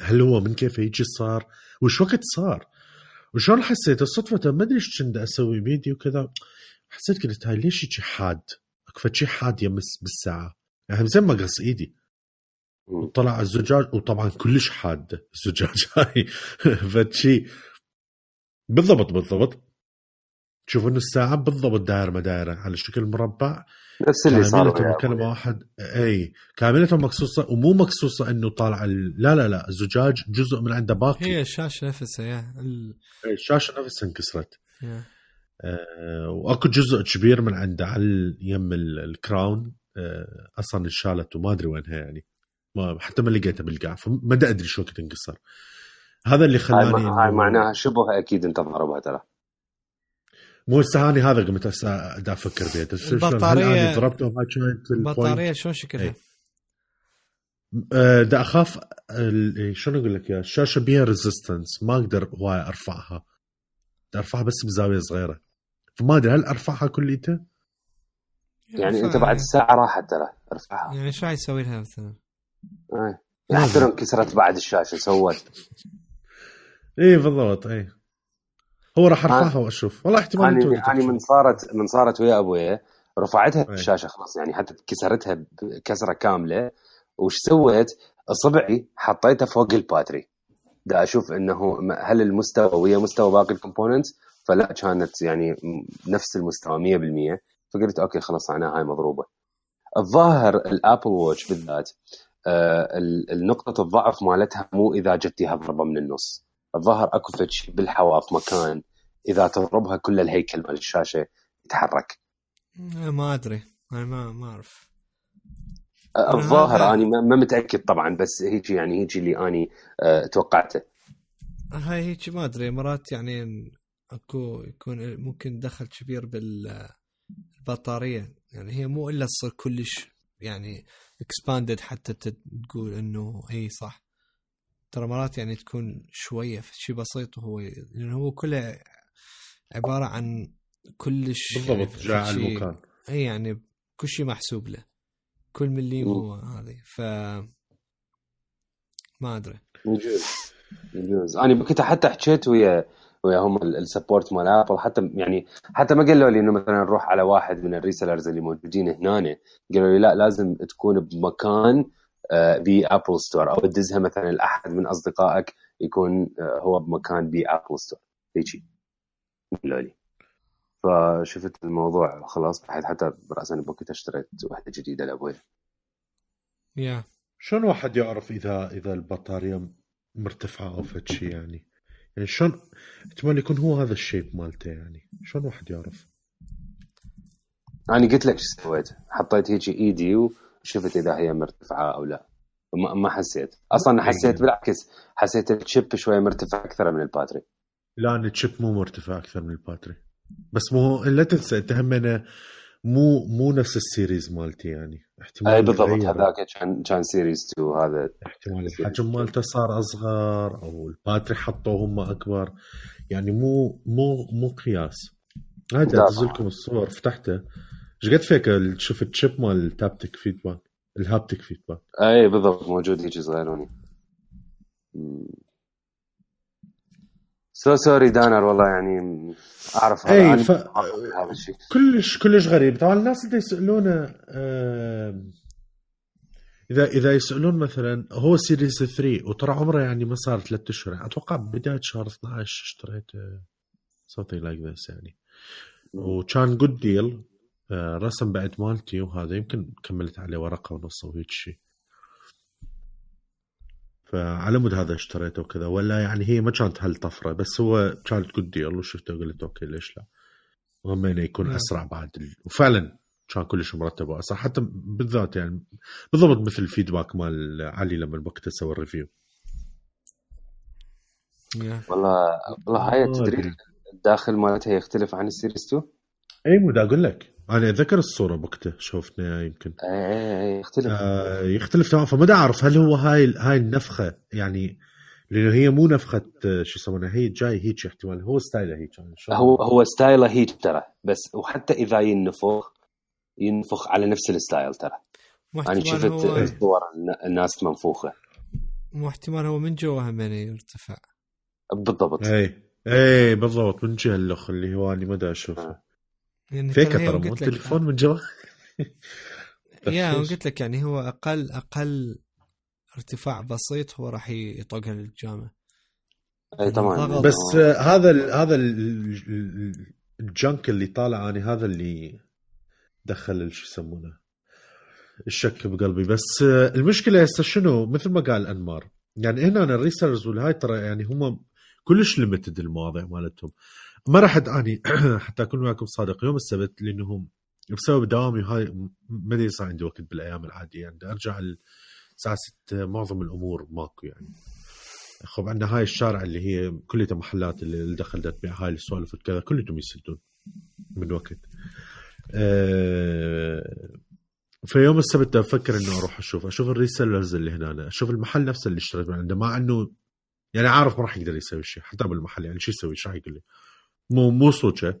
هل هو من كيف يجي صار؟ وش وقت صار؟ وشلون حسيت؟ الصدفة ما أدري إيش كنت أسوي بيدي وكذا. حسيت قلت هاي ليش يجي حاد؟ أكفى شيء حاد يمس بالساعة. يعني زي ما قص إيدي. م. طلع الزجاج وطبعا كلش حاد الزجاج هاي. فشي بالضبط بالضبط. شوف إنه الساعة بالضبط دايرة ما دايرة على شكل مربع. نفس اللي صار أبوي. واحد. إي. كاملة مقصوصة ومو مقصوصة إنه طالع ال... لا لا لا الزجاج جزء من عنده باقي. هي الشاشة نفسها yeah. ال... إي، الشاشة نفسها انكسرت. yeah. آه، وأكو جزء كبير من عنده على يم ال- ال crown آه، أصلا انشالت وما أدري وينها يعني ما حتى ما لقيتها بالقاع فما أدري شو وقت انكسر هذا اللي هاي, خلاني هاي إنه- معناها شبه أكيد انت ضربها ترى مو هسه هاني هذا قمت هسه دا أفكر بيه بس شلون؟ هل ضربتهم هاي كانت؟ البطارية شلون شكلها؟ إي. آه، دا أخاف ال- إيه، شلون أقول لك يا الشاشه بيها resistance ما أقدر هواي أرفعها دا أرفعها بس بزاوية صغيرة فما أدري هل أرفعها كليته؟ يعني انت بعد الساعة راحت ترى أرفعها. يعني شو يسوي لها مثلا؟ آه. يعني حتى لو انكسرت بعد الشاشة سوت. اي إيه، بالضبط اي هو راح أرفعها وأشوف. والله احتمال اني أنتوا اني من صارت من صارت ويا ابويا رفعتها أي. الشاشة خلاص يعني حتى كسرتها كسرة كاملة. وش سويت؟ أصبعي حطيته فوق ال battery. دا أشوف إنه هل المستوى ويا مستوى باقي ال components؟ فلا كانت يعني نفس المستوى 100% فقلت okay خلاص معناها هاي مضروبة. الظاهر ال Apple Watch بالذات آه النقطة الضعف مالتها مو إذا جتيها ضربة من النص. الظاهر أكو فد شيء بالحواف مكان إذا تضربها كل الهيكل مال الشاشة يتحرك. ما أدري. أنا ما ما أعرف. آه، أنا الظاهر هذا- أني ما متأكد طبعا بس هيجي يعني هيجي اللي أني آه توقعته. هاي هيك ما أدري. مرات يعني اكو يكون ممكن دخل كبير بالبطاريه يعني هي مو إلا تصير كلش يعني expanded حتى ت- تقول إنه إي صح. ترى مرات يعني تكون شوية شيء بسيط وهو لأنه هو كله عبارة عن كلش يعني بالضبط جاء على المكان إي يعني كل شيء محسوب له. كل مليم. هو هذه ف ما أدري. يجوز يجوز أنا بكنت حتى حكيت ويا وياهم ال- support مال Apple حتى يعني حتى ما قالوا لي إنه مثلا نروح على واحد من ال resellers اللي موجودين هنا قالوا لي لا لازم تكون بمكان آه، ب Apple Store أو تدزها مثلا لأحد من أصدقائك يكون آه، هو بمكان ب Apple Store هيجي. قالوا لي. فشفت الموضوع خلاص بعد حتى براسا بوقتها اشتريت واحدة جديدة لأبوي. يا شلون واحد يعرف إذا إذا البطارية مرتفعة أو فد شيء يعني؟ يعني شلون احتمال يكون هو هذا ال shape مالته يعني. شلون واحد يعرف؟ أنا قلت لك شو سويت. حطيت هيك إيدي وشفت إذا هي مرتفعة أو لا. ما, ما حسيت. أصلا حسيت بالعكس. حسيت ال shape شوية مرتفع أكثر من الباتري. لا الشيب مو مرتفع أكثر من ال battery. بس مو لا تنسى أنت همنا مو مو نفس ال series مالتي يعني احتمال اي بالضبط. هذاك كان كان Series 2 هذا احتمال الحجم مالته صار أصغر أو الباتري حطوه هم أكبر. يعني مو مو مو قياس. هذا انزل لكم الصور فتحته. إيش قد فيك ال- شوف الشيب مال التابتك فيدباك الهابتك فيدباك؟ اي بالضبط موجود هيك صغيروني. سو سوري دانر والله يعني أعرف هذا. اي ف... هذا الشيء. كلش كلش غريب. طبعا الناس اللي يسالونه آم، اذا إذا يسألون مثلا هو series 3 وترى عمره يعني ما صار ثلاث أشهر. أتوقع بداية شهر 12 اشتريته something like this يعني. وكان good deal رسم بعد مالتي وهذا. يمكن كملت عليه ورقة ونص أو هيك شيء. فعلى مود هذا اشتريته وكذا. ولا يعني هي ما كانت هالطفرة بس هو كانت good deal وشفته وقلت okay ليش لا؟ وهم انه يكون نعم. أسرع بعد ال... وفعلا كان كلش مرتب واسرع حتى بالذات يعني بالضبط مثل ال feedback مال علي لما وقتها سوى ال review. والله والله هاي تدري. الداخل مالتها يختلف عن ال series 2 اي مو أقول لك. أنا أتذكر الصورة وقتها شوفنا يمكن. اي اي اي يختلف. آه يختلف تمام فما دا أعرف هل هو هاي هاي النفخة يعني لأنه هي مو نفخة آه، شو يسمونها هي جاي هيك احتمال هو style ه هيك؟ هو هو style ه هيك ترى بس وحتى إذا ينفخ ينفخ على نفس ال style ترى. مو أنا شفت هو صور الن- الناس منفوخة. مو احتمال هو من جوا هم يعني يرتفع. بالضبط. اي اي بالضبط من جهة الاخ اللي هو اني ما دا اشوفه آه. يعني فيكه هي ترى مو التليفون من جوا يا تخفيش. قلت لك يعني هو أقل أقل ارتفاع بسيط هو راح يطقها للجامعه أي طبعا. بس آه، هذا ال هذا ال- ال- الجنك اللي طالع اني هذا اللي دخل شو يسمونه؟ الشك بقلبي. بس آه، المشكلة هسه شنو؟ مثل ما قال أنمار يعني هنا أنا ال resellers والهاي ترى يعني هم كلش limited المواضيع مالتهم. ما راح اني حتى أكون وياكم صادق. يوم السبت لانهم بسبب دوامي هاي ما صار عندي وقت بالأيام العادية. يعني أرجع الساعة 6 معظم الأمور ماكو يعني. خب عندنا هاي الشارع اللي هي كلها محلات اللي اللي دخل دا تبيع هاي السوالف وكذا كلهم يسدون من وقت. أه فيوم السبت أفكر إنه أروح أشوف أشوف ال resellers اللي هنا أشوف المحل نفسه اللي اشتريت من عنده مع إنه يعني عارف ما راح يقدر يسوي شيء حتى بالمحل يعني شو يسوي شو راح يقول لي؟ مو مو سوتشه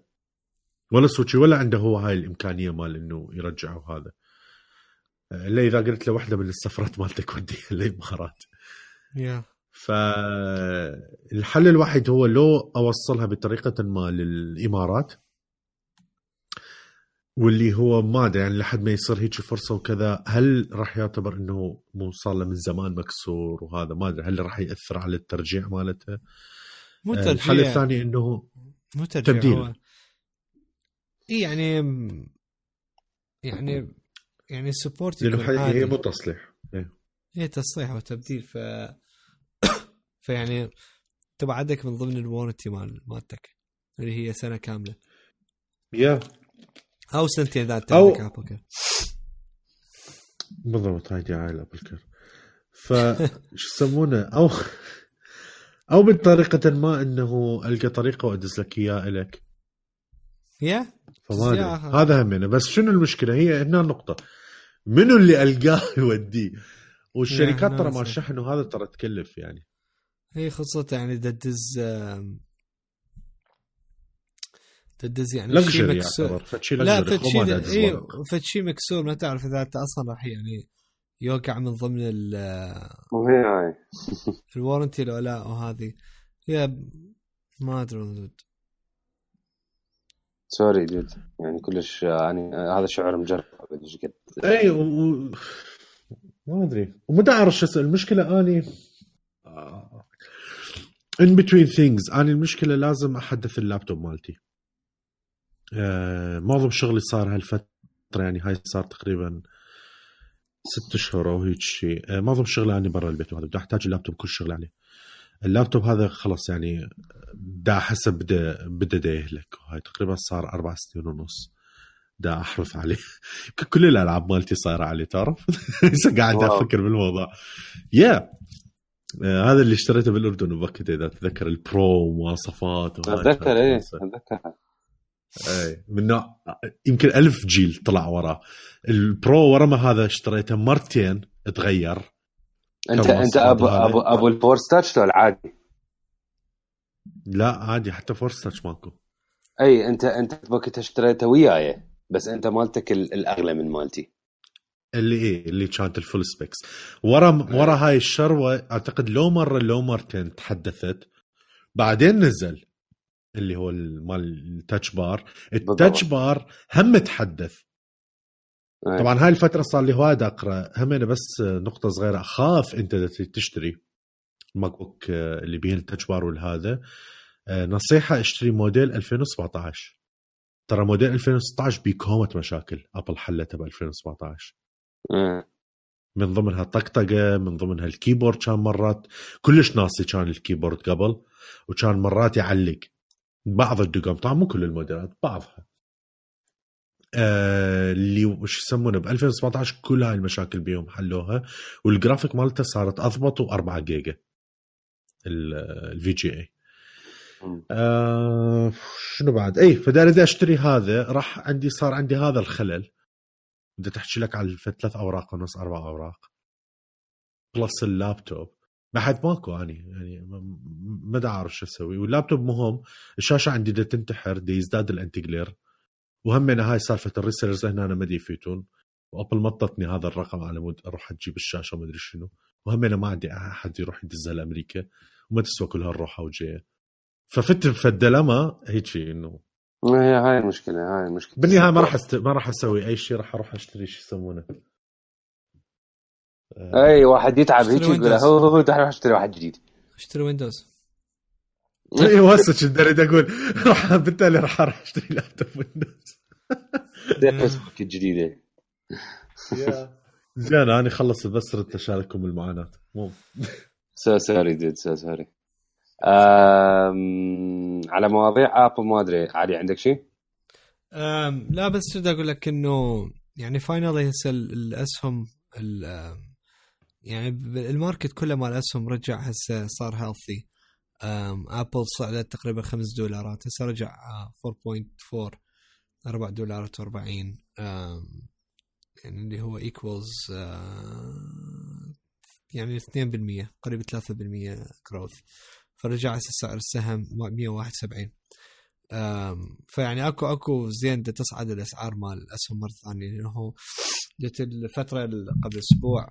ولا سوتشي ولا عنده هو هاي الإمكانية مال إنه يرجع وهذا. آه، إلا إذا قلت له واحدة من السفرات مالتك وديها الامارات يا فالحل الوحيد هو لو أوصلها بطريقة ما للإمارات واللي هو ما أدري يعني لحد ما يصير هيك فرصة وكذا هل راح يعتبر إنه مو صار له من زمان مكسور وهذا؟ ما أدري هل راح يأثر على الترجيع مالته؟ مو آه، الحل الثاني إنه مو ترجيع تبديل. هو إيه يعني يعني يعني ال support لأنه هي مو تصليح. إيه. هي تصليح وتبديل ف فيعني تبع عندك من ضمن ال warranty مال مالتك اللي هي سنة كاملة. يا. أو سنتين إذا أنت عندك Apple Care بالضبط هاي دعايه ال Apple Care ف شو يسمونه؟ أو أو بطريقه ما أنه ألقى طريقة وادز لك إياه الك يا فما أدري. هذا همنا بس شنو المشكلة؟ هي هنا النقطه منو اللي ألقاه يوديه؟ والشركات ترى ما ناس. الشحن وهذا ترى تكلف يعني. هي خاصة يعني تدز تدز يعني شيء لكجري يعتبر. فشي لا. فد شيء مكسور. ما تعرف إذا أنت أصلا راح يعني يوقع من ضمن ال- الوارنتي لو لا وهذه هي ما أدري sorry جد. يعني كلش يعني هذا شعور مجرب. إيش قد؟ اي و... و... ما أدري. وما اعرف شو أسوي المشكلة أني in between things أنا المشكلة لازم أحدث اللابتوب مالتي. آه معظم شغلي صار هالفترة يعني هاي صار تقريبا ست أشهر أو هيك شيء. آه معظم شغلي اني برا البيت وهذا بدي أحتاج اللابتوب كل شغل عليه اللابتوب هذا خلص يعني دا حسب بدا بدا دا يهلك. هاي تقريبا صار أربع سنين ونص. دا احرث عليه. كل الألعاب مالتي صايرة عليه تعرف؟ هسه قاعد. أفكر بالموضوع. يا آه، هذا اللي اشتريته بالأردن وبكت إذا تتذكر ال Pro ومواصفات أتذكر إيه. اتذكر اي من نوع يمكن ألف جيل طلع وراه. ال Pro ورا ما هذا اشتريته مرتين تغير. انت أنت ابو؟ ابو أبو ال force touch لو العادي؟ لا عادي حتى force touch ماكو. أي انت أنت وقتها اشتريته وياي بس أنت مالتك ال- الأغلى من مالتي. اللي إيه اللي كانت ال full specs. ورا ورا هاي الشروة أعتقد لو مره لو مرتين تحدثت. بعدين نزل. اللي هو ال- مال ال touch bar ال touch bar هم تحدث. طبعا هاي الفترة صار لي هوايد أقرأ. هم أنا بس نقطة صغيرة. أخاف أنت تشتري MacBook آه، اللي بيه ال touch bar والهذا. آه، نصيحة اشتري موديل 2017 ترى موديل 2016 بكومه مشاكل. Apple حلتها ب 2017 إيه. من ضمنها طقطقه من ضمنها ال keyboard كان مرات كلش ناصي كان ال keyboard قبل وكان مرات يعلق. بعض الدقم طبعا مو كل الموديلات بعضها. آه اللي وش يسمونه ب 2017 كل هاي المشاكل بيهم حلوها والجرافيك مالته صارت أضبط و4 جيجا ال VGA. آه شنو بعد؟ اي فدا أريد أشتري هذا راح عندي صار عندي هذا الخلل. بدي تحكي لك على ثلاث أوراق ونص أربع أوراق. plus اللابتوب. بعد ماكو اني يعني ما- ما اعرف شو أسوي. واللابتوب مهم الشاشة عندي دا تنتحر دا يزداد ال anti-glare وهمنا هاي سالفة ال resellers هنا أنا ما دا يفيدون و Apple مطتني هذا الرقم على مود أروح أجيب الشاشة ما أدري شنو. وهمنا ما عندي أحد يروح يدزها لأمريكا. وما تسوى كل هالروحة وجاية. ففت بفدلمه هيك إنه. هي هاي المشكلة هاي المشكلة. بالنهاية ما راح. ما راح أسوي أي شيء راح أروح أشتري شو يسمونه. أي واحد يتعب هيك يقول. هو هو تعال روح اشتري واحد جديد. اشتري ويندوز اي هسه كنت اريد أقول راح بالتالي راح أروح اشتري لابتوب Windows Facebook الجديده زين أنا خلص بس ردت اشارككم المعاناة. مو. so sorry so sorry. على مواضيع Apple ما أدري. علي عندك شيء؟ لا بس بدي أقول لك إنه يعني finally هسه ال- الأسهم ال- يعني ال market كله مال الاسهم رجع هسه صار healthy Apple صعدت تقريبا 5 دولارات هسه رجع آه، 4.4 4 دولارات و40 يعني اللي هو equals يعني 2% قريب 3% growth فرجع هسه سعر السهم 171 أم، فيعني اكو أكو زين تصعد الأسعار مال الأسهم مرة ثانية. لأنه جت الفترة قبل أسبوع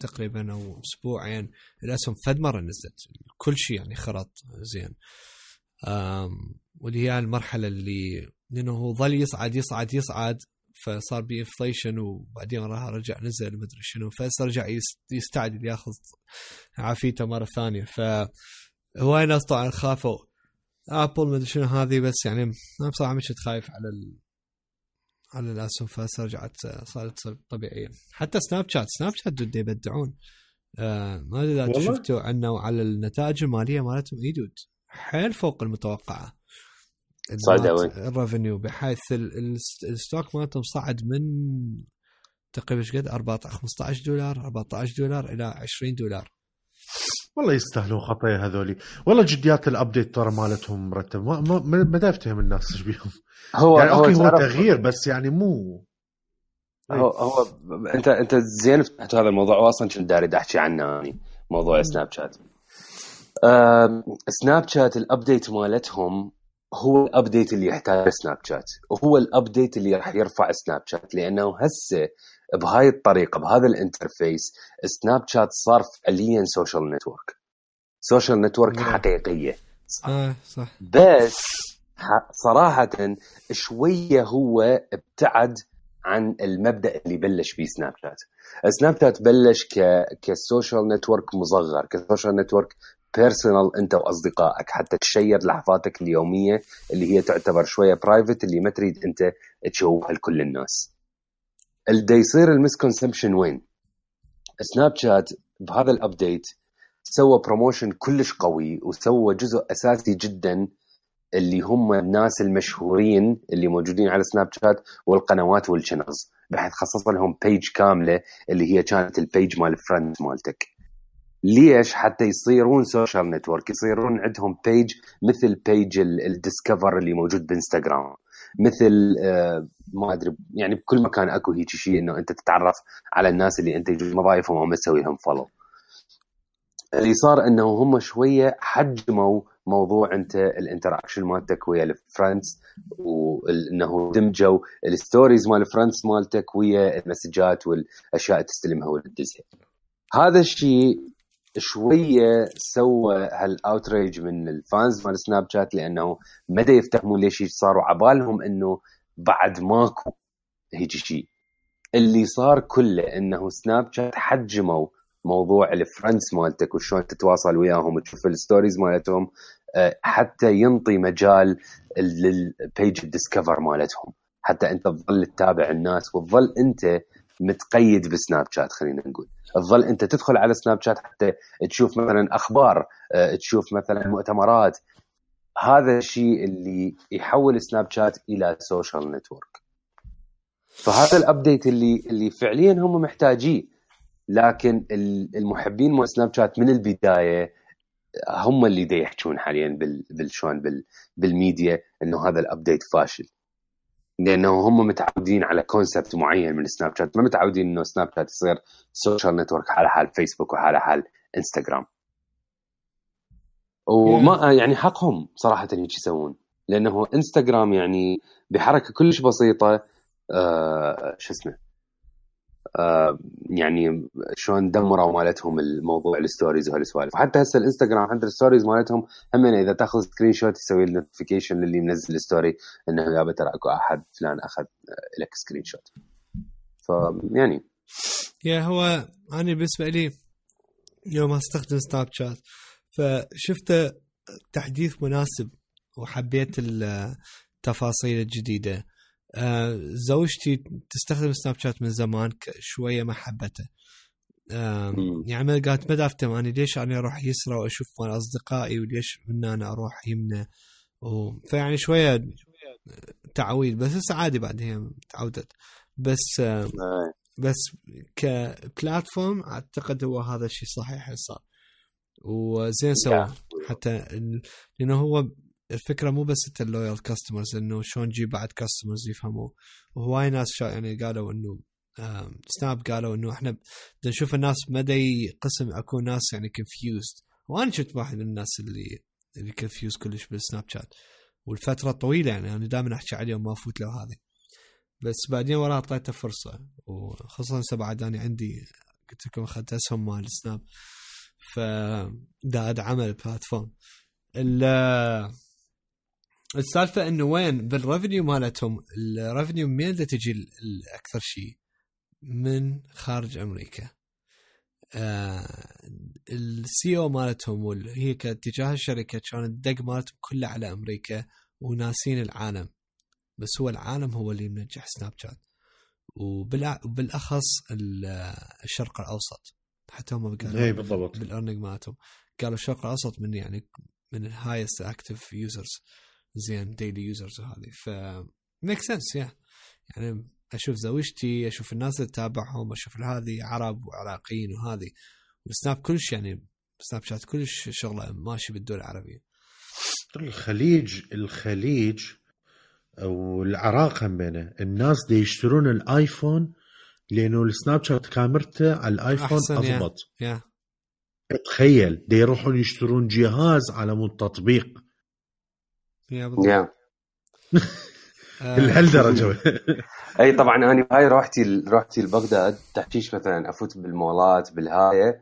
تقريبا أو أسبوعين الاسهم فد مرة نزلت. كل شيء يعني خرط زين. واللي هي المرحلة اللي لأنه هو ظل يصعد يصعد يصعد فصار بي inflation وبعدين وراها رجع نزل مدري شنو فهسه رجع يس- يستعجل ياخذ عافيته مرة ثانية. ف هواي ناس طبعا خافوا. Apple ما أدري شنو هذه بس يعني أنا بصراحة مش خايف على ال... على الاسهم فهسه رجعت صارت طبيعية حتى Snapchat Snapchat dude يبدعون آه ما أدري إذا؟ شفتوا عنه على النتائج المالية مالتهم إي dude حيل فوق المتوقعة صعدة وين؟ ال revenue بحيث ال- ال- ال stock مالتهم صعد من تقريبا إيش قد 14 15 دولار 14 دولار إلى 20 دولار والله يستاهلون خطايا هذولي. والله جديات ال update ترى مالتهم مرتب. ما ما ما افتهم الناس إيش بيهم؟ هو يعني okay هو تغيير بس يعني مو هو هو ب- انت أنت زين فتحت هذا الموضوع. واصلا كنت داري احكي عنه يعني موضوع Snapchat. Snapchat ال update مالتهم هو ال update اللي يحتاجه Snapchat. وهو ال update اللي راح يرفع Snapchat لأنه هسه بهاي الطريقة بهذا ال interface Snapchat صار فعليا social network social network. حقيقية. آه صح. بس صراحة شوية هو ابتعد عن المبدأ اللي بلش فيه Snapchat. Snapchat بلش ك... ك social network مصغر ك social network personal أنت وأصدقائك حتى ت share لحظاتك اليومية اللي هي تعتبر شوية private اللي ما تريد أنت تشوفها لكل الناس. اللي يصير ال misconception وين؟ Snapchat بهذا ال update سوى promotion كلش قوي وسوى جزء أساسي جدا اللي هم الناس المشهورين اللي موجودين على Snapchat والقنوات وال channels بحيث خصص لهم page كاملة اللي هي كانت ال page مال ال friend مالتك ليش حتى يصيرون social network يصيرون عندهم page مثل page ال discover اللي موجود بإنستغرام مثل آه، ما أدري يعني بكل مكان أكو هيك شيء إنه أنت تتعرف على الناس اللي أنت يجوز مضايفهم أو ما تسوي لهم follow اللي صار إنه هم شوية حجموا موضوع أنت ال interaction مالتك ويا ال friends وانه دمجوا ال stories مال ال friends مالتك ويا المسجات والأشياء اللي تستلمها وتدزها هذا الشيء شوية سوى هال outrage من ال fans مال Snapchat لأنه مدى يفتهمون ليش صاروا. عبالهم إنه بعد ماكو هيك شيء اللي صار كله إنه Snapchat حجموا موضوع ال friends مالتك وشلون تتواصل وياهم وتشوف ال stories مالتهم آه، حتى ينطي مجال لل page ال discover مالتهم. حتى أنت تظل تتابع الناس وتظل أنت متقيد ب Snapchat خلينا نقول. تظل أنت تدخل على Snapchat حتى تشوف مثلا أخبار آه، تشوف مثلا مؤتمرات. هذا الشيء اللي يحول Snapchat إلى social network فهذا ال update اللي اللي فعليا هم محتاجيه. لكن المحبين مال Snapchat من البداية هم اللي دا يحكون حاليا بالشلون بالميديا إنه هذا ال update فاشل. لأنه هم متعودين على concept معين من Snapchat ما متعودين إنه Snapchat يصير social network على حال فيسبوك وعلى حال انستغرام وما يعني حقهم صراحة هيك يسوون. لأنه انستغرام يعني بحركة كلش بسيطة آه شو اسمه؟ يعني شلون دمروا مالتهم الموضوع ال stories وهالسوالف. وحتى هسه الإنستغرام عند ال stories مالتهم هم إذا تاخذ screenshot يسوي ال notification للي منزل story إنه يابا ترى أكو أحد فلان أخذ آه، لك screenshot فيعني يا هو أنا بالنسبة لي يوم أستخدم Snapchat فشفته تحديث مناسب وحبيت التفاصيل الجديدة. آه زوجتي تستخدم Snapchat من زمان شوية ما حبته. آه يعني قالت ما دافتم اني ليش أنا أروح يسرى وأشوف مال أصدقائي وليش من أنا أروح يمنى و... فيعني شوية تعويد بس هسه عادي بعد هي تعودت. بس آه بس كبلاتفورم أعتقد هو هذا الشيء صحيح صار. وزين سوى حتى لأنه هو الفكرة مو بس انت اللويال كاستمرز إنه شلون تجيب بعد كاستمرز يفهموا. وهواي ناس يعني قالوا إنه Snap قالوا إنه إحنا نشوف الناس مدى قسم أكو ناس يعني confused وأنا كنت واحد من الناس اللي اللي confused كلش بال Snapchat والفترة طويلة يعني أنا دائما أحكي عليه وما أفوت له هذه. بس بعدين وراها أعطيته فرصة. وخصوصا بعد أنا عندي قلت لكم أخذت أسهم مال Snap ف دا ادعم ال platform السالفة إنه وين بال revenue مالتهم ال revenue من وين تجي الاكثر شيء؟ من خارج أمريكا. آه ال CEO مالتهم وهي كاتجاه الشركة كان الدق مالتهم كله على أمريكا وناسين العالم. بس هو العالم هو اللي منجح سناب شات وبالأخص الشرق الأوسط. حتى هم قالوا اي بالضبط. بال earning مالتهم. قالوا الشرق الأوسط من يعني من ال highest active users زين daily users وهذه ف make sense يا يعني أشوف زوجتي أشوف الناس اللي تتابعهم أشوف هذه عرب وعراقيين وهذه. وسناب كلش يعني سناب شات كلش شغلة ماشي بالدول العربية. الخليج الخليج أو العراق هم بينه. الناس دي يشترون الآيفون لأنه السناب شات كاميرته على الآيفون أضبط. تخيل دي يروحون يشترون جهاز على مود تطبيق. يا لهالدرجة. أي طبعا أنا هاي روحتي روحتي لبغداد تحشيش مثلا أفوت بالمولات بالهايه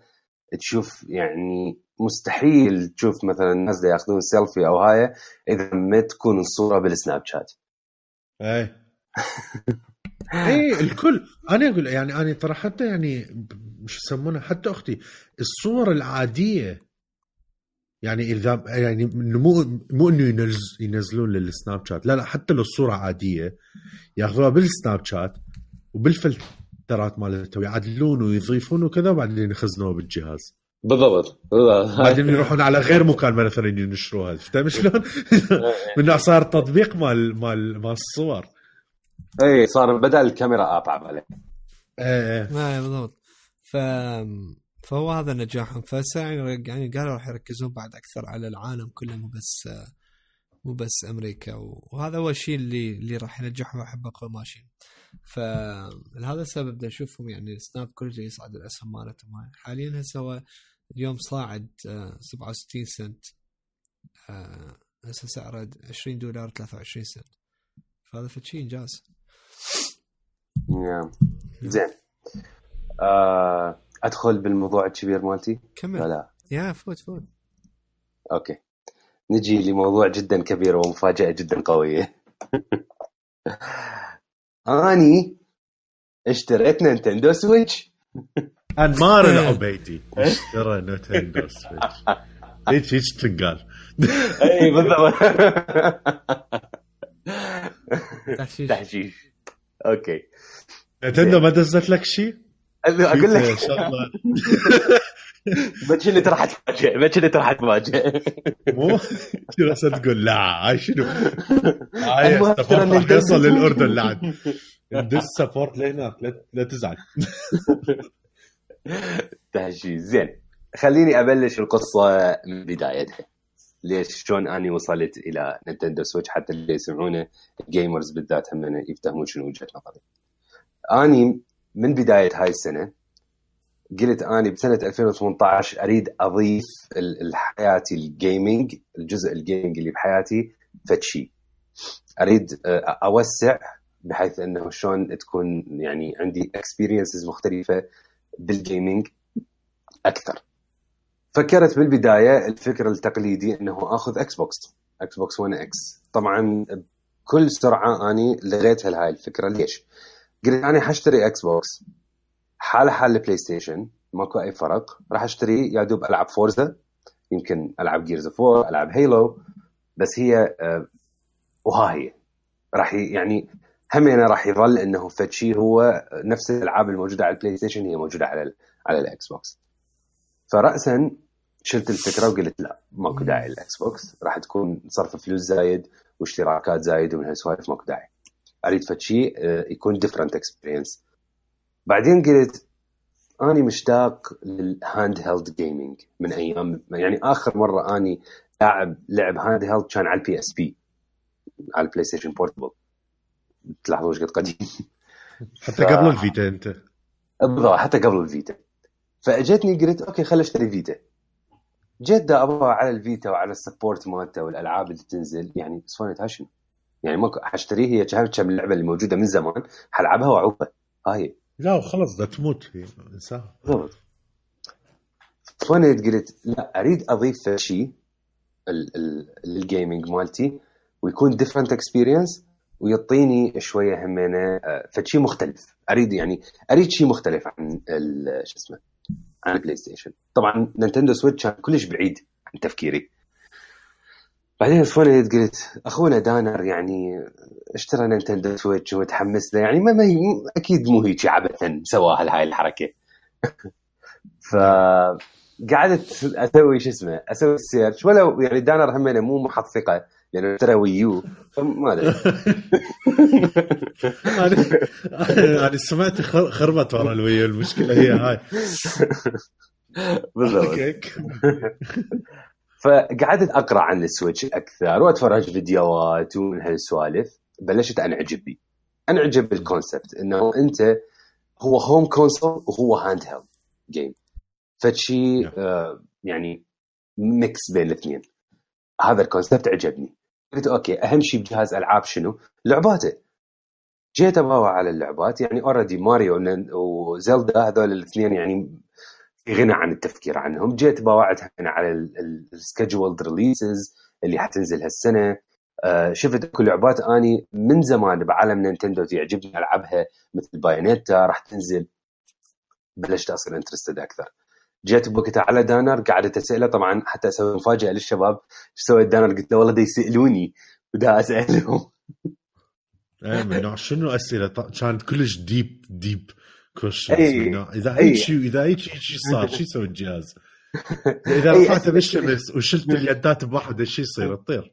تشوف يعني مستحيل تشوف مثلا الناس اللي يأخذون سيلفي أو هاي إذا ما تكون الصورة بالسناب شات اي اي الكل. أنا أقول يعني أنا ترى حتى يعني مش يسمونها حتى أختي الصور العادية يعني إذا يعني مو مو إنه ينزل ينزلون للسناب شات. لا لا حتى لو الصورة عادية ياخذوها بالسناب شات وبالفلترات مالته ويعدلون ويضيفون وكذا وبعدين يخزنوها بالجهاز. بالضبط. بالضبط بعدين يروحون على غير مكان مثلا ينشروها. فهمت شلون؟ من صار تطبيق مال مال مال الصور. اي صار بدل الكاميرا اب عليه إيه. إيه بالضبط. ف فهو هذا نجاحهم فهسه يعني قالوا راح يركزون بعد أكثر على العالم كله مو بس مو بس أمريكا. وهذا هو الشيء اللي اللي راح ينجحهم وحبقوا ماشيين فلهذا السبب نشوفهم يعني سناب كل شيء يصعد الأسهم مالتهم. حاليا هسه هو اليوم صاعد آه، 67 سنت. آه، هسه سعره 20 دولار 23 سنت. فهذا فشي إنجاز. نعم. زين. آه، أدخل بالموضوع الكبير مالتي؟ كمل. لا لا يا فوت فوت. أوكي. نجي لموضوع جدا كبير ومفاجأة جدا قوية. أني اشتريت نينتندو سويتش. انمار العبيدي اشترى نينتندو سويتش. هيك هيك تنقال. اي بالضبط. تحشيش. تحشيش. أوكي. نينتندو ما دزت لك شيء؟ أقول لك. ما كنت راح اتفاجئ ما كنت راح اتفاجئ مو؟ شو تقول لا شنو؟ ترى راح يوصل. للأردن لعد ندز support لهناك لا- لا تزعل. تحشيش زين خليني أبلش القصة من بدايتها ليش شلون أني وصلت إلى نينتندو سويتش؟ حتى اللي يسمعونه ال gamers بالذات هم يفتهمون شنو وجهة نظري. أني من بداية هاي السنة قلت أني بسنة 2018 أريد أضيف لحياتي ال gaming الجزء ال gaming اللي بحياتي فد شي. أريد آه، أوسع بحيث إنه شلون تكون يعني عندي experiences مختلفة بال gaming أكثر. فكرت بالبداية الفكر التقليدي إنه أخذ إكس بوكس إكس بوكس one X طبعا بكل سرعة أني لغيت هاي الفكرة. ليش؟ قلت أنا حاشتري إكس بوكس حاله حال البلاي ستيشن ماكو أي فرق. راح أشتري يا دوب ألعب فورزا يمكن ألعب Gears of War ألعب هيلو بس هي آه، وها هي راح يعني همينة راح يظل إنه فد شيء هو نفس الألعاب الموجودة على البلاي ستيشن هي موجودة على ال على الاكس بوكس فراسا شلت الفكرة وقلت لا ماكو داعي للاكس بوكس راح تكون صرف فلوس زايد واشتراكات زايد ومن هالسوالف ماكو داعي. اريد فد شيء آه، يكون different experience بعدين قلت أني مشتاق لل handheld gaming من أيام يعني آخر مرة أني لاعب لعب handheld كان على ال PSP على البلاي ستيشن بورتبل تلاحظوا إيش قد قديم. حتى قبل الفيتا أنت. بالضبط حتى قبل الفيتا. فأجتني قلت أوكي خل أشتري فيتا. جيت أباوع على الفيتا وعلى ال support مالته والألعاب اللي تنزل يعني سوني هاشم يعني ماكو حاشتريه هي كم كم اللعبه اللي موجودة من زمان حلعبها وأعوفها. هاي لا وخلص ده تموت هي إنساها. بالضبط. فأنا قلت لا أريد أضيف شيء لل gaming مالتي ويكون different experience ويعطيني شوية همينة آه، فد شي مختلف. أريد يعني أريد شيء مختلف عن شو اسمه عن البلاي ستيشن طبعا نينتندو سويتش كان كلش بعيد عن تفكيري. بعدين فونيت قلت أخونا دانر يعني اشترى نينتندو سويتش ومتحمس له يعني ما, ما هي أكيد مو هيك عبثا سواها هاي الحركة. فقعدت أسوي شو اسمه أسوي ال search ولو يعني دانر همينه مو محط ثقة لأنه اشترى Wii U فما أدري. أنا أنا سمعت خر- خربت ورا ال Wii U المشكلة هي هاي. بالضبط. فقعدت أقرأ عن السويتش أكثر وأتفرج فيديوهات ومن هالسوالف بلشت انعجب بي انعجب بال concept إنه أنت هو home console وهو handheld game فد شي آه يعني mix بين الاثنين. هذا ال concept عجبني. قلت أوكي أهم شيء بجهاز ألعاب شنو؟ لعباته. جيت أباوع على اللعبات يعني already ماريو وزلدا هذول الاثنين يعني في غنى عن التفكير عنهم. جيت باوعت هنا على ال scheduled releases اللي حتنزل هالسنة. آه، شفت كل لعبات أني من زمان بعالم نينتندو تعجبني ألعبها مثل بايونيتا. راح تنزل. بلشت أصير interested أكثر. جيت بوقتها على دانر قعدت أسأله. طبعا حتى أسوي مفاجأة للشباب. إيش سويت؟ دانر قلت له والله يسألوني. ودا أسألهم. إيه، شنو أسئلة؟ كانت كلش deep deep questions إي. اذا. هيك شيء اذا هيك شيء صار شو يسوي الجهاز؟ إذا رفعته بالشمس وشلت اليدات بواحد إيش يصير تطير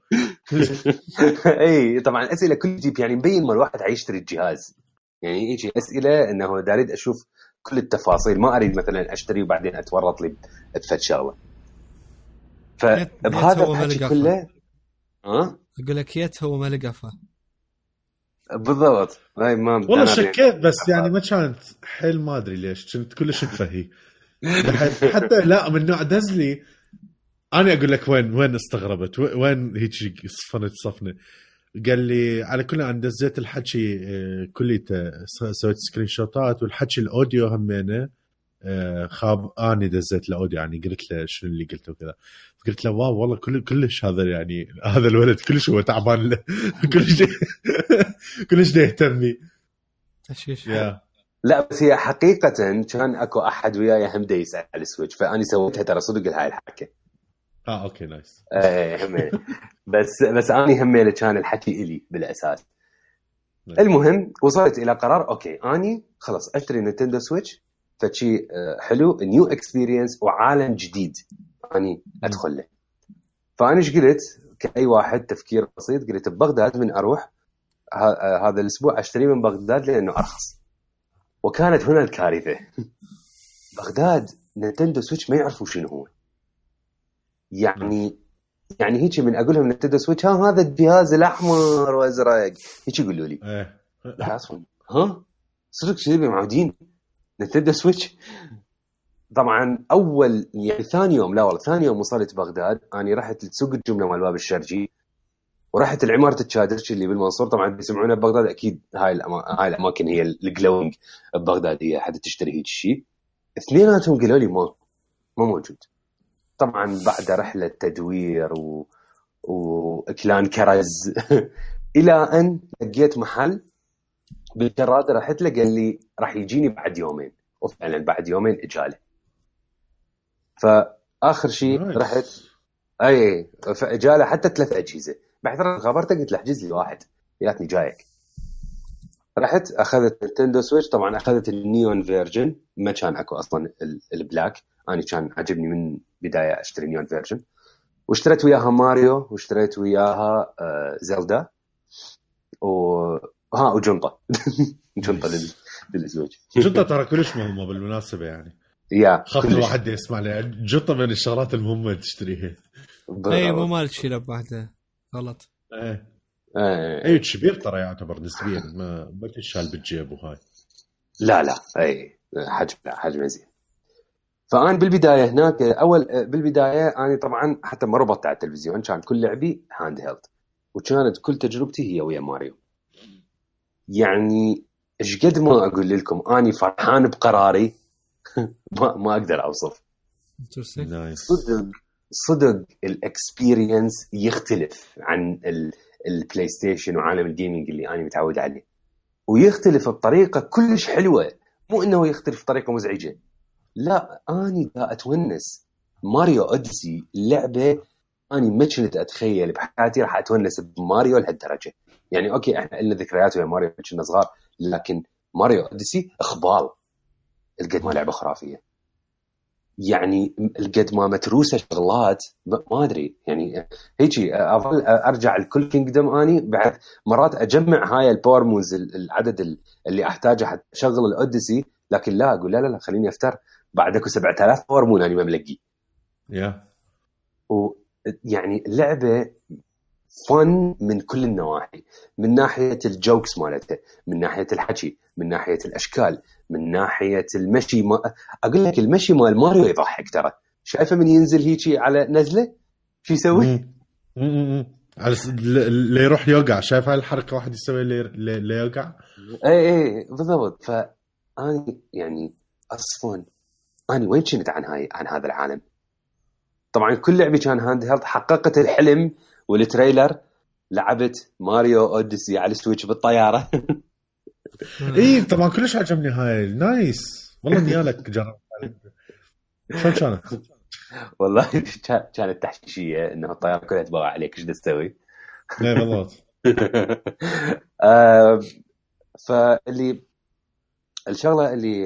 اي طبعا اسئله كلش deep يعني مبين ما الواحد حيشتري الجهاز يعني يجي أسئلة إنه دا أريد أشوف كل التفاصيل ما أريد مثلا أشتري وبعدين أتورط لي بفد شغلة فبهذا الحكي. كله ها أقول لك يت هو ما لقفه بالضبط. هاي ما والله شكيت بس يعني ما كانت حيل ما أدري ليش كنت كلش مفهي. حتى لا من نوع دزلي أنا أقول لك وين وين استغربت وين هيك صفنت صفنة. قال لي على كل أنا دزيت الحكي آه، كليته سويت screenshot ات والحكي ال audio همينه آه، خاف أني دزيت ال audio يعني قلت له شنو اللي قلته وكذا. قلت له wow والله كل كلش هذا يعني هذا الولد كلش هو تعبان له. كلش كلش يهتم بي تشويش لا بس هي حقيقة كان أكو أحد وياي هم دا يسأل على ال Switch فأني سويتها ترى صدق هاي الحكي آه okay nice. إيه. بس بس أني همين كان الحكي إلي بالأساس. المهم وصلت إلى قرار okay أني خلص أشتري Nintendo Switch فشي آه، حلو new experience وعالم جديد. اني ادخل له فأنا إيش قلت؟ كأي واحد تفكير بسيط قلت ببغداد من أروح آه، هذا الأسبوع أشتري من بغداد لأنه أرخص. وكانت هنا الكارثة. بغداد Nintendo Switch ما يعرفوا شنو هو. يعني يعني هيك من أقول لهم Nintendo Switch ها هذا الجهاز الأحمر وأزرق. هيك يقولوا لي. إيه. أصلا. ها؟ صدق شذي معودين. Nintendo Switch. طبعا أول يعني ثاني يوم لا والله ثاني يوم وصلت بغداد أنا رحت لسوق الجملة مال باب الشرجي ورحت لعمارة الجادرجي اللي بالمنصور. طبعا بيسمعونها ببغداد أكيد هاي الأما... هاي الأماكن هي الجلوينج ببغداد هي حد تشتري هيك شيء اثنيناتهم قالوا لي ما ما موجود. طبعا بعد رحلة تدوير و... وإكلان كرز. إلى أن لقيت محل بالجراد رحت له قال لي راح يجيني بعد يومين. وفعلا بعد يومين إجالة. فآخر شيء. رحت أي فإجالة حتى ثلاث أجهزة. بعد خبرته قلت له احجز لي واحد ياتني جايك. رحت أخذت Nintendo Switch. طبعا أخذت ال neon version ما كان أكو أصلا ال- ال black أنا كان عجبني من بداية أشتري neon version واشتريت وياها ماريو واشتريت وياها آه، Zelda و ها وجنطة. جنطة لل- لل Switch جنطة ترى كلش مهمة بالمناسبة يعني. يا خاف. الواحد يسمع لي جنطة من الشغلات المهمة تشتريها. بالضبط. اي مو مالك شيء بواحده غلط. إيه. إيه. اي كبير ترى يعتبر نسبيا. ما ما تنشال بالجيب وهاي لا لا. اي حجم لا حجم زين. فأنا بالبداية هناك أول بالبداية أنا طبعا حتى ما ربطت على التلفزيون كان كل لعبي handheld وكانت كل تجربتي هي ويا ماريو. يعني إيش قد ما أقول لكم أني فرحان بقراري. ما ما أقدر أوصف. صدق صدق ال experience يختلف عن ال- ال PlayStation وعالم ال gaming اللي أنا متعود عليه. ويختلف بطريقة كلش حلوة. مو إنه يختلف بطريقة مزعجة. لا أني دا أتونس. Mario Odyssey لعبة أني ما كنت أتخيل. بحياتي راح أتونس بماريو لهالدرجة. يعني okay إحنا لنا ذكريات ويا ماريو كنا صغار لكن Mario Odyssey اخبال القد ما لعبه خرافية. يعني القد ما متروسة شغلات ما أدري. يعني هيجي أظل أرجع لكل kingdom أني بعد مرات أجمع هاي ال Power Moons العدد ال- اللي أحتاجه حتى أشغل ال Odyssey لكن لا أقول لا لا لا خليني أفتر. بعد أكو 7000 Power Moon أنا ما ملقي. يا ويعني اللعبه فن من كل النواحي من ناحية ال jokes مالتها من ناحية الحكي من ناحية الأشكال من ناحية المشي ما أقول لك المشي مال ماريو يضحك ترى. شايفه من ينزل هيجي على نزله؟ شو يسوي؟ على اللي يروح يوقع. شايف هاي الحركة واحد يسوي اللي يوقع اي اي بالضبط. فاني يعني أصلا اني وين كنت عن هاي عن هذا العالم؟ طبعا كل لعبة كان handheld حققت الحلم وال trailer لعبت Mario Odyssey على ال Switch بالطيارة. اي طبعا كلش عجبني هاي. nice. والله نيالك جرب شلون كانت؟ والله كان- كانت تحشيشية إنه الطيارة كلها تباوع عليك. إيش تسوي؟ لا بالضبط. آه، فاللي الشغلة اللي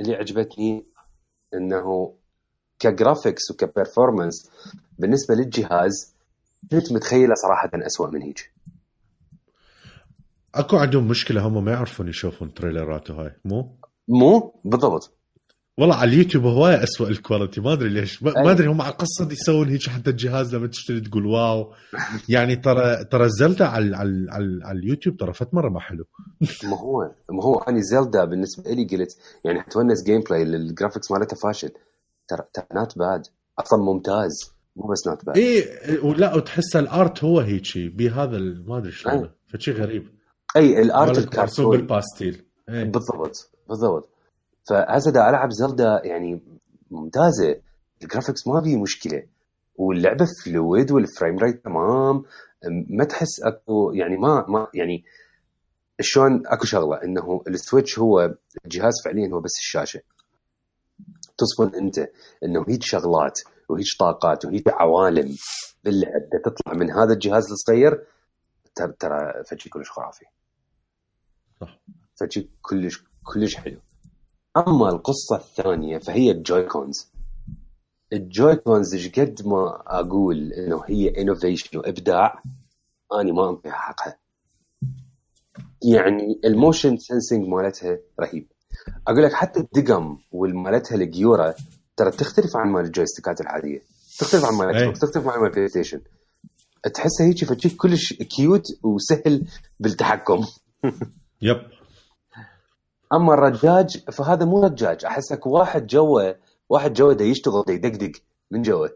اللي عجبتني إنه ك graphics وك performance بالنسبة للجهاز كنت متخيلة صراحة أسوأ من هيك. أكو عندهم مشكلة هم ما يعرفون يشوفون trailer ات وهاي مو؟ مو؟ بالضبط. والله على اليوتيوب هواي اسوء ال quality ما أدري ليش ما أدري هم على قصة يسوون هيك حتى الجهاز لما تشتري تقول wow. يعني ترى ترى Zelda على على على, على اليوتيوب ترى فت مرة ما حلو. ما هو ما هو اني Zelda بالنسبة لي قلت يعني حتونس gameplay ال graphics مالته فاشل. ترى ترى not bad أصلا ممتاز. مو بس not bad. اي ولا وتحس ال art هو هيجي بهذا ما أدري شلون. فشي غريب. أي ال art الكرتون. بالباستيل إيه. بالضبط بالضبط. فهسه دا ألعب Zelda يعني ممتازة. ال graphics ما بيه مشكلة. واللعبة fluid وال frame rate تمام. ما تحس أكو يعني ما ما يعني شلون أكو شغلة. إنه الـ Switch هو الجهاز فعليا هو بس الشاشة. تصفن أنت إنه هيك شغلات. وهيك طاقات وهيك عوالم باللعب. بدها تطلع من هذا الجهاز الصغير ترى فشي كلش خرافي. صح. فشي كلش كلش حلو. أما القصة الثانية فهي الـ Joy-Cons. الـ Joy-Cons إيش قد ما أقول إنه هي innovation وإبداع اني ما انطيها حقها. يعني الـ motion sensing مالتها رهيب. أقول لك حتى الدقم والمالتها الجيورا ترى تختلف عن مال الـ joystickات العادية. تختلف عن مال Xbox تختلف عن مال PlayStation تحسها هيك فشي كلش cute وسهل بالتحكم. Yep. أما الرجاج فهذا مو رجاج. احسك واحد جوا واحد جوا دا يشتغل دا يدقدق من جوا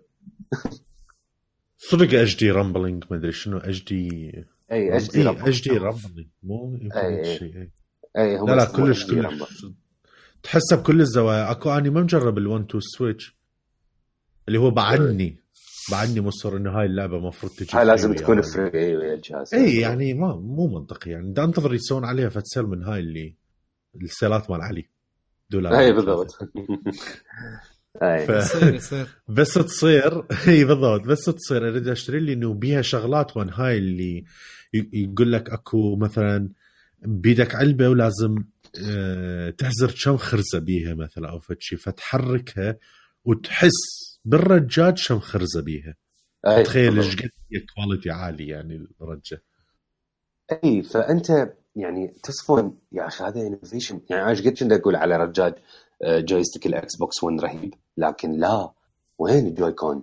صدق HD rumbling ما أدري شنو HD اي HD HD rumbling مو يمكن أي، أي. اي لا لا كلش كلش. Rumble. تحسه بكل الزوايا. أكو أني ما مجرب ال1 2 Switch اللي هو بعدني. بعدني مصر إنه هاي اللعبة المفروض تجي هاي لازم تكون free اي ويا الجهاز إي يعني ما مو منطقي. يعني بدي انتظر يسوون عليها فت sale من هاي اللي الـ saleات مال علي. دولار. إي بالضبط. إي. ف... بس تصير إي بالضبط. بس تصير. اريد أشتري لي إنه بيها شغلات one هاي اللي يقول لك أكو مثلا بيدك علبة ولازم تحزر كم خرزة بيها مثلا أو فد شيء فتحركها وتحس بالرجاج كم خرزة بيها. تخيل. إيش قد هي quality عالي يعني الرجة. أي فأنت يعني تصفون يا أخي هذا innovation يعني إيش قد كنت أقول على رجاج آه، joystick الـ Xbox 1 رهيب. لكن لا وين الـ Joy-Con؟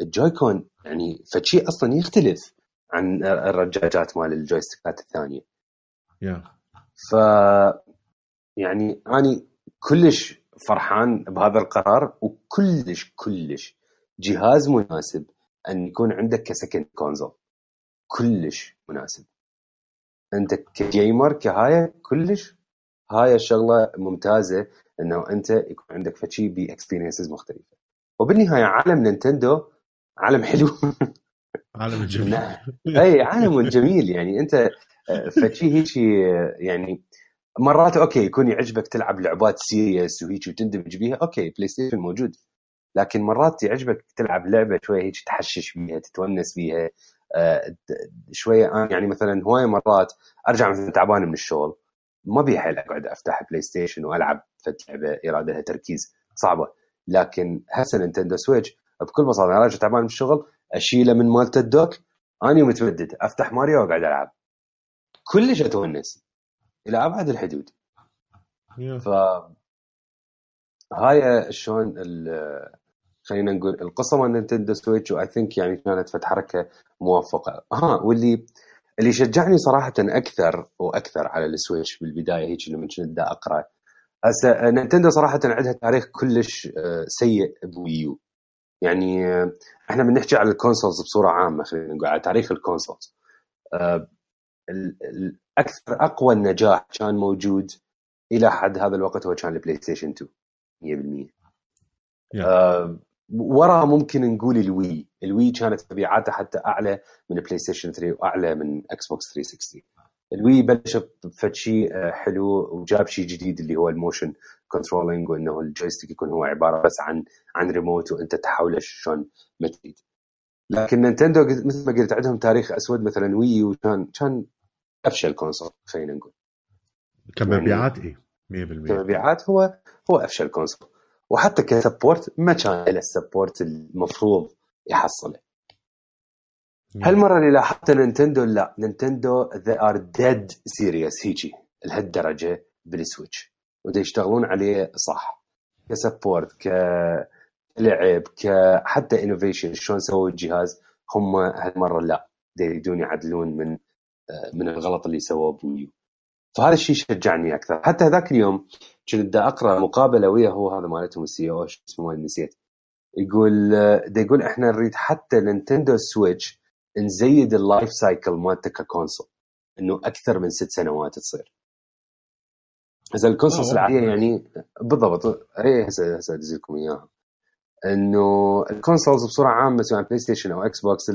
الـ Joy-Con يعني فشي أصلا يختلف عن الرجاجات مال الـ joystickات الثانية. Yeah. ف يعني أني كلش فرحان بهذا القرار وكلش كلش جهاز مناسب أن يكون عندك ك second console. كلش مناسب. أنت ك gamer كهاي كلش هاي الشغلة ممتازة إنه أنت يكون عندك فشي ب experiences مختلفة. وبالنهاية عالم Nintendo عالم حلو. عالم جميل. اي عالم جميل. يعني أنت آه، فشي هيك يعني مرات okay يكون يعجبك تلعب لعبات serious وهيك وتندمج بيها أوكي PlayStation موجود. لكن مرات يعجبك تلعب لعبة شوية هيك تحشش بيها تتونس بيها. آه، شوية أنا يعني مثلا هواية مرات أرجع مثلا تعبان من الشغل ما بي حيل اقعد أفتح PlayStation وألعب فت لعبة يرادها تركيز صعبة. لكن هسه Nintendo Switch بكل بساطة أنا راجع تعبان من الشغل أشيله من مالت الـ dock اني متودد أفتح ماريو وأقعد ألعب. كلش أتونس. إلى أبعد الحدود. ف هاي شلون خلينا نقول القصة مال Nintendo Switch و I think يعني كانت فت حركة موفقة. ها واللي اللي شجعني صراحة أكثر وأكثر على الـ Switch بالبداية هيك لما كنت دا أقرأ. هسه Nintendo صراحة عندها تاريخ كلش آه، سيء بال Wii U يعني آه، إحنا بنحكي على الـ consoles بصورة عامة خلينا نقول على تاريخ الـ consoles ال- ال- أكثر أقوى النجاح كان موجود إلى حد هذا الوقت هو كان الـ PlayStation 2 100% Yeah. آه، ورا ممكن نقول الـ Wii. الـ Wii كانت مبيعاته حتى أعلى من PlayStation 3 وأعلى من Xbox 360 الـ Wii بلش بفد شيء آه، حلو وجاب شيء جديد اللي هو الـ motion controlling وإنه الـ joystick يكون هو عبارة بس عن عن ريموت وإنت تحوله شلون ما تريد لكن Nintendo مثل ما قلت عندهم تاريخ أسود مثلا Wii U كان كان افشل console خلينا نقول. كمبيعات اي 100% كمبيعات هو هو افشل console وحتى ك support ما كان له الـ support المفروض يحصله. هالمرة اللي لاحظت Nintendo لا Nintendo they are dead serious هيجي لهالدرجة بالـ Switch. ودا يشتغلون عليه صح. ك support كلعب كحتى innovation شلون سووا الجهاز هم هالمرة لا يريدون يعدلون من من الغلط اللي سووه ب Wii U فهذا الشيء شجعني أكثر. حتى ذاك اليوم كنت أقرأ مقابلة وياه هو هذا مالتهم الـ CEO شو اسمه نسيت. يقول دا يقول إحنا نريد حتى Nintendo Switch نزيد الـ life cycle مالته ك console إنه أكثر من ست سنوات تصير. هسه الـ consoles العاديه يعني بالضبط اي هسه هسه ادز لكم إياها. إنه الـ consoles بصورة عامة سواء PlayStation أو Xbox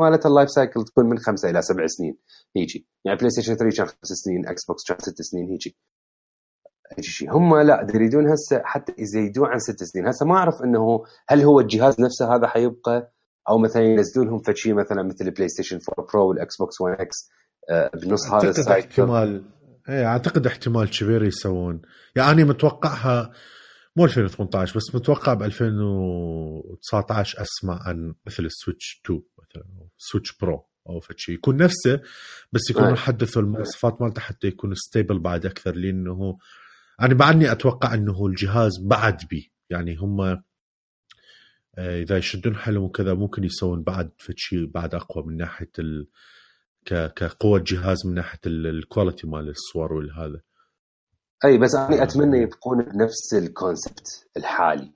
مالت الـ life cycle تكون من خمسة إلى سبع سنين. هيجي. يعني PlayStation 3 كان خمس سنين Xbox كان ست سنين هيجي. هيجي شيء. هم لا يريدون هسه حتى يزيدون عن ست سنين. هسه ما أعرف إنه هل هو الجهاز نفسه هذا حيبقى؟ أو مثلا ينزلون لهم فشي مثلا مثل الـ PlayStation 4 Pro والـ Xbox 1 X بنص هذا ال cycle. احتمال اي أعتقد احتمال كبير يسوون. يعني متوقعها مو 2018 بس متوقع ب 2019 أسمع عن مثل ال Switch 2 مثلا Switch Pro أو فشي يكون نفسه بس يكون حدثوا المواصفات مالته حتى يكون stable بعد أكثر لأنه أنا بعدني أتوقع إنه الجهاز بعد بي. يعني هم آه، إذا يشدون حيلهم وكذا ممكن يسوون بعد فشي بعد أقوى من ناحية ال... كقوة جهاز من ناحية ال quality مال الصور والهذا. أي بس أنا أتمنى يبقون بنفس ال concept الحالي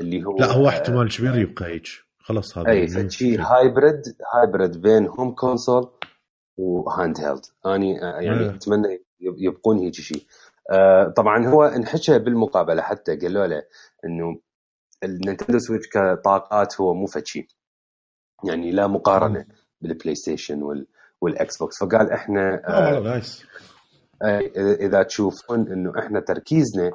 اللي هو لا هو احتمال كبير يبقى هيك. خلاص هذا أي فشي hybrid hybrid بين home console و handheld أني يعني أيه. أتمنى يبقون هيك شيء آه طبعا هو انحكى بالمقابلة حتى قالوا له إنه ال Nintendo Switch كطاقات هو مو فشي. يعني لا مقارنة بال PlayStation وال وال Xbox فقال إحنا آه nice إذا تشوفون إنه إحنا تركيزنا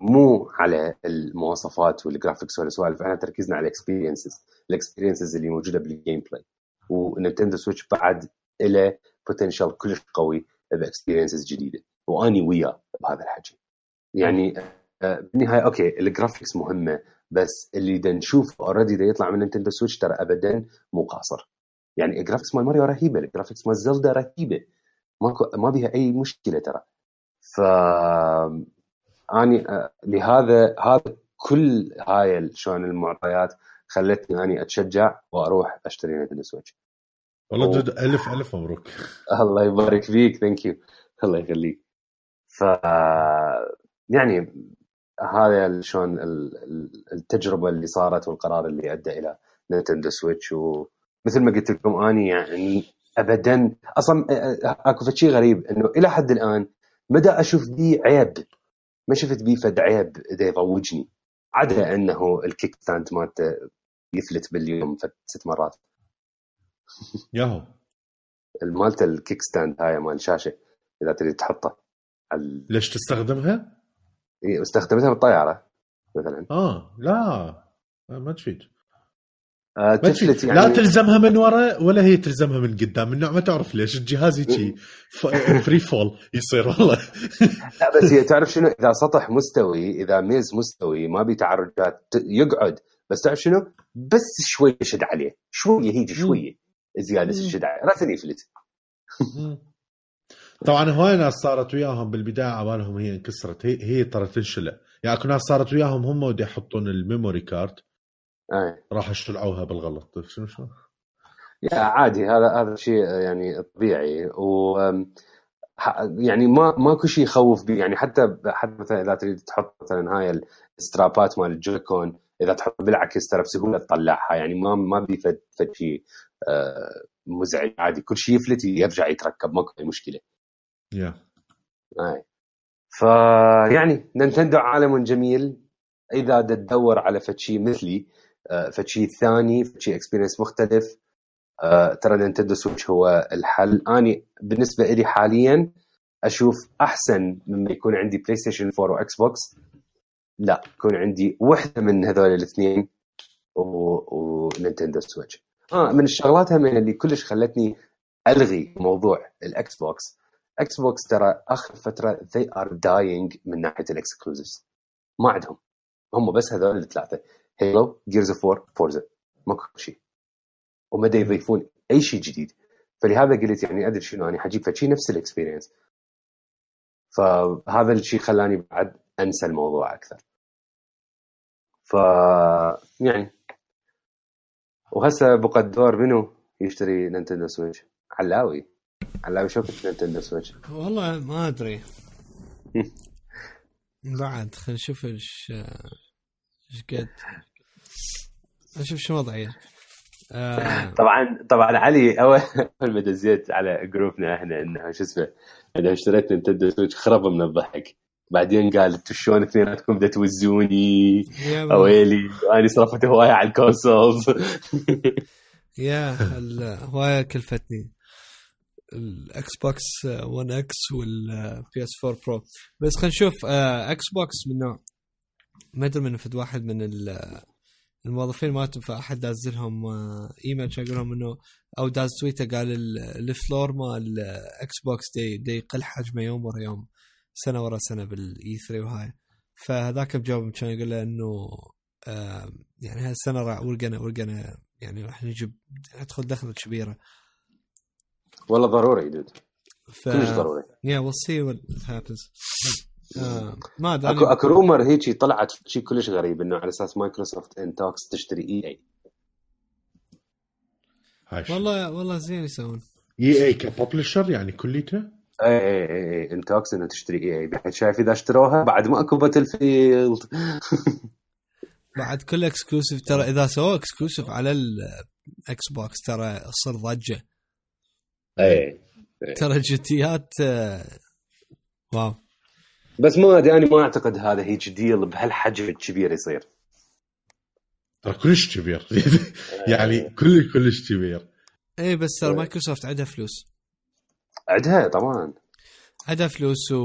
مو على المواصفات وال graphics والسوالف إحنا تركيزنا على ال experiences ال experiences اللي موجودة بال gameplay و Nintendo Switch بعد له potential كلش قوي ب experiences جديدة. وأني وياه بهذا الحكي يعني آه، بالنهاية okay ال graphics مهمة بس اللي دا نشوف already يطلع من Nintendo Switch ترى ابدا مو قاصر. يعني ال graphics مال ماريو رهيبة ال graphics مال Zelda رهيبة. ماكو ما بيها أي مشكلة ترى. ف أني لهذا هذا كل هاي شلون المعطيات خلتني أني أتشجع وأروح أشتري Nintendo Switch والله و... ألف ألف مبروك. الله يبارك فيك thank you الله يخليك. ف يعني هذا شلون التجربة اللي صارت والقرار اللي أدى إلى Nintendo Switch ومثل ما قلت لكم أني يعني ابدا. أصلا أكو شيء غريب إنه إلى حد الآن ما دا أشوف بي عيب. ما شفت بي فد عيب إذا يضوجني. عدا إنه ال kickstand مالته يفلت باليوم فد ست مرات. ياهو. مالته ال kickstand هاي مال الشاشه إذا تريد تحطه على ليش تستخدمها؟ استخدمتها بالطيارة مثلا. آه لا ما تفيد. تفلت يعني. لا تلزمها من ورا ولا هي تلزمها من قدام. من نوع ما تعرف ليش. الجهاز هيك free fall يصير والله. لا بس هي تعرف شنو؟ إذا سطح مستوي إذا ميز مستوي ما بي تعرجات يقعد. بس تعرف شنو؟ بس شوي يشد عليه. شوية هيجي شوية زيادة يشد عليه. راسا يفلت. طبعا هواي ناس صارت وياهم بالبداية عبالهم هي انكسرت. هي هي ترى تنشلع. يعني اكو ناس صارت وياهم هم ودي يحطون ال memory card أي. راح اشتلعوها بالغلط. طيب شنو شنو؟ yeah عادي. هذا هذا شيء يعني طبيعي. و يعني ما ماكو شيء يخوف به يعني حتى حتى مثلا إذا تريد تحط مثلا هاي السترابات مال ال Joy-Con إذا تحط بالعكس ترى بسهوله تطلعها يعني ما ما بي فد شيء آه، مزعج. عادي. كل شيء يفلت يرجع يتركب. ماكو أي مشكلة. yeah. yeah. فيعني Nintendo عالم جميل. إذا تدور على فد شيء مثلي فشي ثاني فشي experience مختلف. آه، ترى Nintendo Switch هو الحل. أني بالنسبة لي حاليا أشوف أحسن مما يكون عندي PlayStation 4 و Xbox لا يكون عندي وحدة من هذول الاثنين و Nintendo Switch آه من الشغلات هم اللي كلش خلتني ألغي موضوع ال Xbox Xbox ترى آخر فترة they are dying من ناحية ال exclusives ما عندهم. هم بس هذول الثلاثة. Halo Gears of War Forza ماكو شيء. وما يضيفون أي شيء جديد. فلهذا قلت يعني أدري شنو أنا حجيب فشي نفس ال experience فهذا الشيء خلاني بعد أنسى الموضوع أكثر. ف يعني. وهسه بقى الدور منو يشتري Nintendo Switch؟ علاوي. علاوي شو كنت Nintendo Switch؟ والله ما أدري. بعد خلينا نشوف إيش إيش قد. أشوف شو وضعيه آه طبعا طبعا علي أول ما دزيت على جروبنا إحنا إنه شو اسمه أنا اشتريت Nintendo Switch خرب من الضحك. بعدين قال أنتم شلون اثنيناتكم بدها توزوني. أويلي أنا صرفت هواية على ال consoles yeah هواية كلفتني. ال Xbox 1 X وال PS 4 Pro. بس خلينا نشوف آه، Xbox من نوع ما أدري من فد واحد من ال- الموظفين مالتهم فاحد داز لهم آه، إيميل يقول لهم إنه أو داز تويتر قال ال- الفلور مال إكس بوكس دي, دي يقل حجمه يوم ورا يوم سنة ورا سنة بالاي 3 وهاي. فهذاك بجاوب كان يقول له إنه آه، يعني هالسنه راح ورقنا ورقنا يعني راح نجيب ندخل دخلة كبيرة. والله ضروري دود ف كلش ضروري. yeah we'll see what happens ما أدري اكو أكو rumor هيجي طلعت شيء كلش غريب إنه على أساس مايكروسوفت in talks تشتري EA. والله والله زين يسوون. EA ك publisher يعني كليته؟ إي إي إي إي in talks إنه تشتري EA. بعد شايف إذا اشتروها بعد ما أكو Battlefield بعد كله exclusive ترى إذا سووا exclusive على ال Xbox ترى تصير ضجة. إي ترى جتيات آه، wow. بس ما أدري أنا ما أعتقد هذا هيج deal بهالحجم الكبير يصير. ترى كلش كبير. يعني كل كلش كبير. اي بس ترى إيه. مايكروسوفت عندها فلوس. عندها طبعا. عندها فلوس و...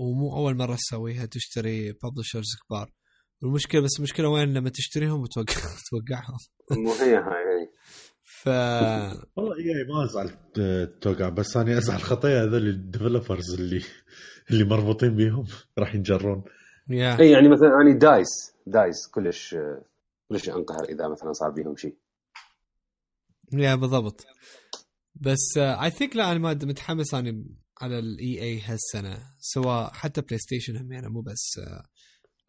ومو أول مرة تسويها تشتري publishers كبار. والمشكلة بس المشكلة وين لما تشتريهم وتوقع توقعهم؟ مو هي هاي. ف والله اي ما أزعل آه، توقع بس أنا أزعل خطايا هذول ال developers اللي اللي مربوطين بيهم راح ينجرون. yeah. اي يعني مثلا اني DICE DICE كلش كلش انقهر إذا مثلا صار بيهم شيء. yeah بالضبط. بس I think لا أنا ما متحمس أنا على ال EA هالسنة سواء حتى PlayStation هم يعني مو بس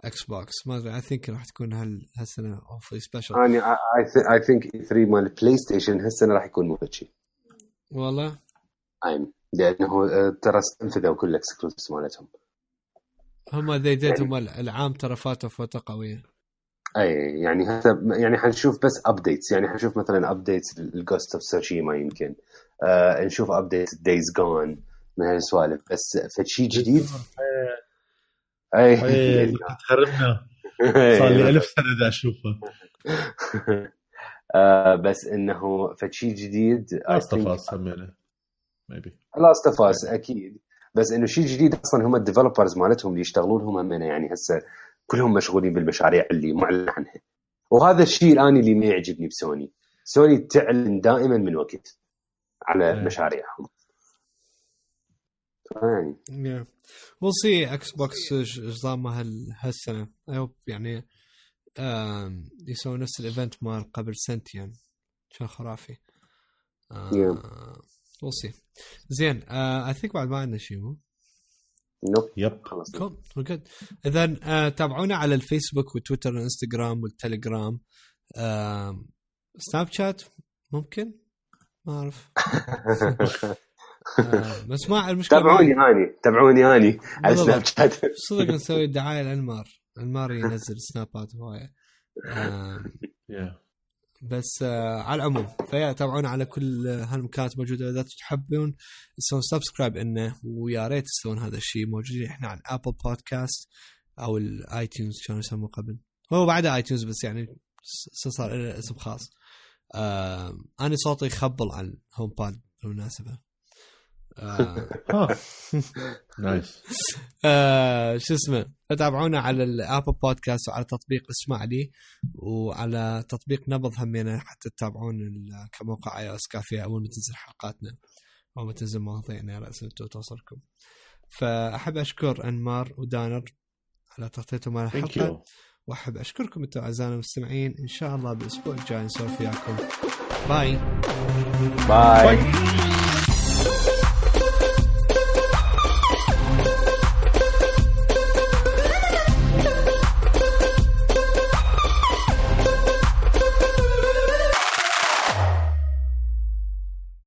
Xbox ما أدري I think راح تكون هال هالسنة awfully special اني I think E3 مال PlayStation هالسنة راح يكون مو شيء والله؟ ايم لأنه آه، ترى استنفذوا كل ال exclusives مالتهم. هم they did هم العام ترى فاتوا فتره قوية. أي يعني هسه يعني حنشوف بس updates يعني حنشوف مثلا updates ال Ghost of Tsushima يمكن. آه نشوف update Days Gone من هالسوالف بس فشي جديد؟ أي. تخربنا صار لي ألف سنة دا اشوفه آه بس إنه فشي جديد Last of Us maybe Last of Us أكيد. بس إنه شيء جديد أصلا هم ال developers مالتهم اللي يشتغلون هم همنا يعني هسه كلهم مشغولين بالمشاريع اللي معلن عنها. وهذا الشيء الآن اللي ما يعجبني بسوني. سوني تعلن دائما من وقت على إيه. مشاريعهم. يعني yeah we'll see Xbox إيش نظامها هال- هالسنة. I hope يعني آم، يسوون نفس ال event مال قبل سنتين كان خرافي Yeah. we'll see زين I think بعد ما عندنا شيء مو؟ nope yep خلاص. good اذا آه، تابعونا على الفيسبوك وتويتر والإنستغرام والتليجرام. Snapchat ممكن؟ ما أعرف. آه، بس ما المشكلة تابعوني اني تابعوني اني على. Snapchat. صدق نسوي دعاية لأنمار. أنمار ينزل سنابات هواية. yeah بس آه على العموم فيا تابعونا على كل هالمكانات موجودة. إذا تحبون تسوون subscribe إنه ويا ريت تسوون هذا الشيء موجودين إحنا على Apple Podcast أو ال iTunes كانوا يسموه قبل؟ هو بعد iTunes بس يعني صار له اسم خاص. آه أنا صوتي يخبل عن HomePod بالمناسبه آه nice. آه شو اسمه فتابعونا على ال Apple Podcast وعلى تطبيق اسمع لي وعلى تطبيق نبض همينة حتى تتابعون ال- كموقع اي اس كافية أول ما تنزل حلقاتنا أو ما تنزل مواضيعنا أنتم توصلكم. فأحب أشكر أنمار ودانر على تغطيتهم على الحلقة وأحب أشكركم أنتم أعزائنا المستمعين. إن شاء الله بالأسبوع الجاي نسولف وياكم. bye. bye bye.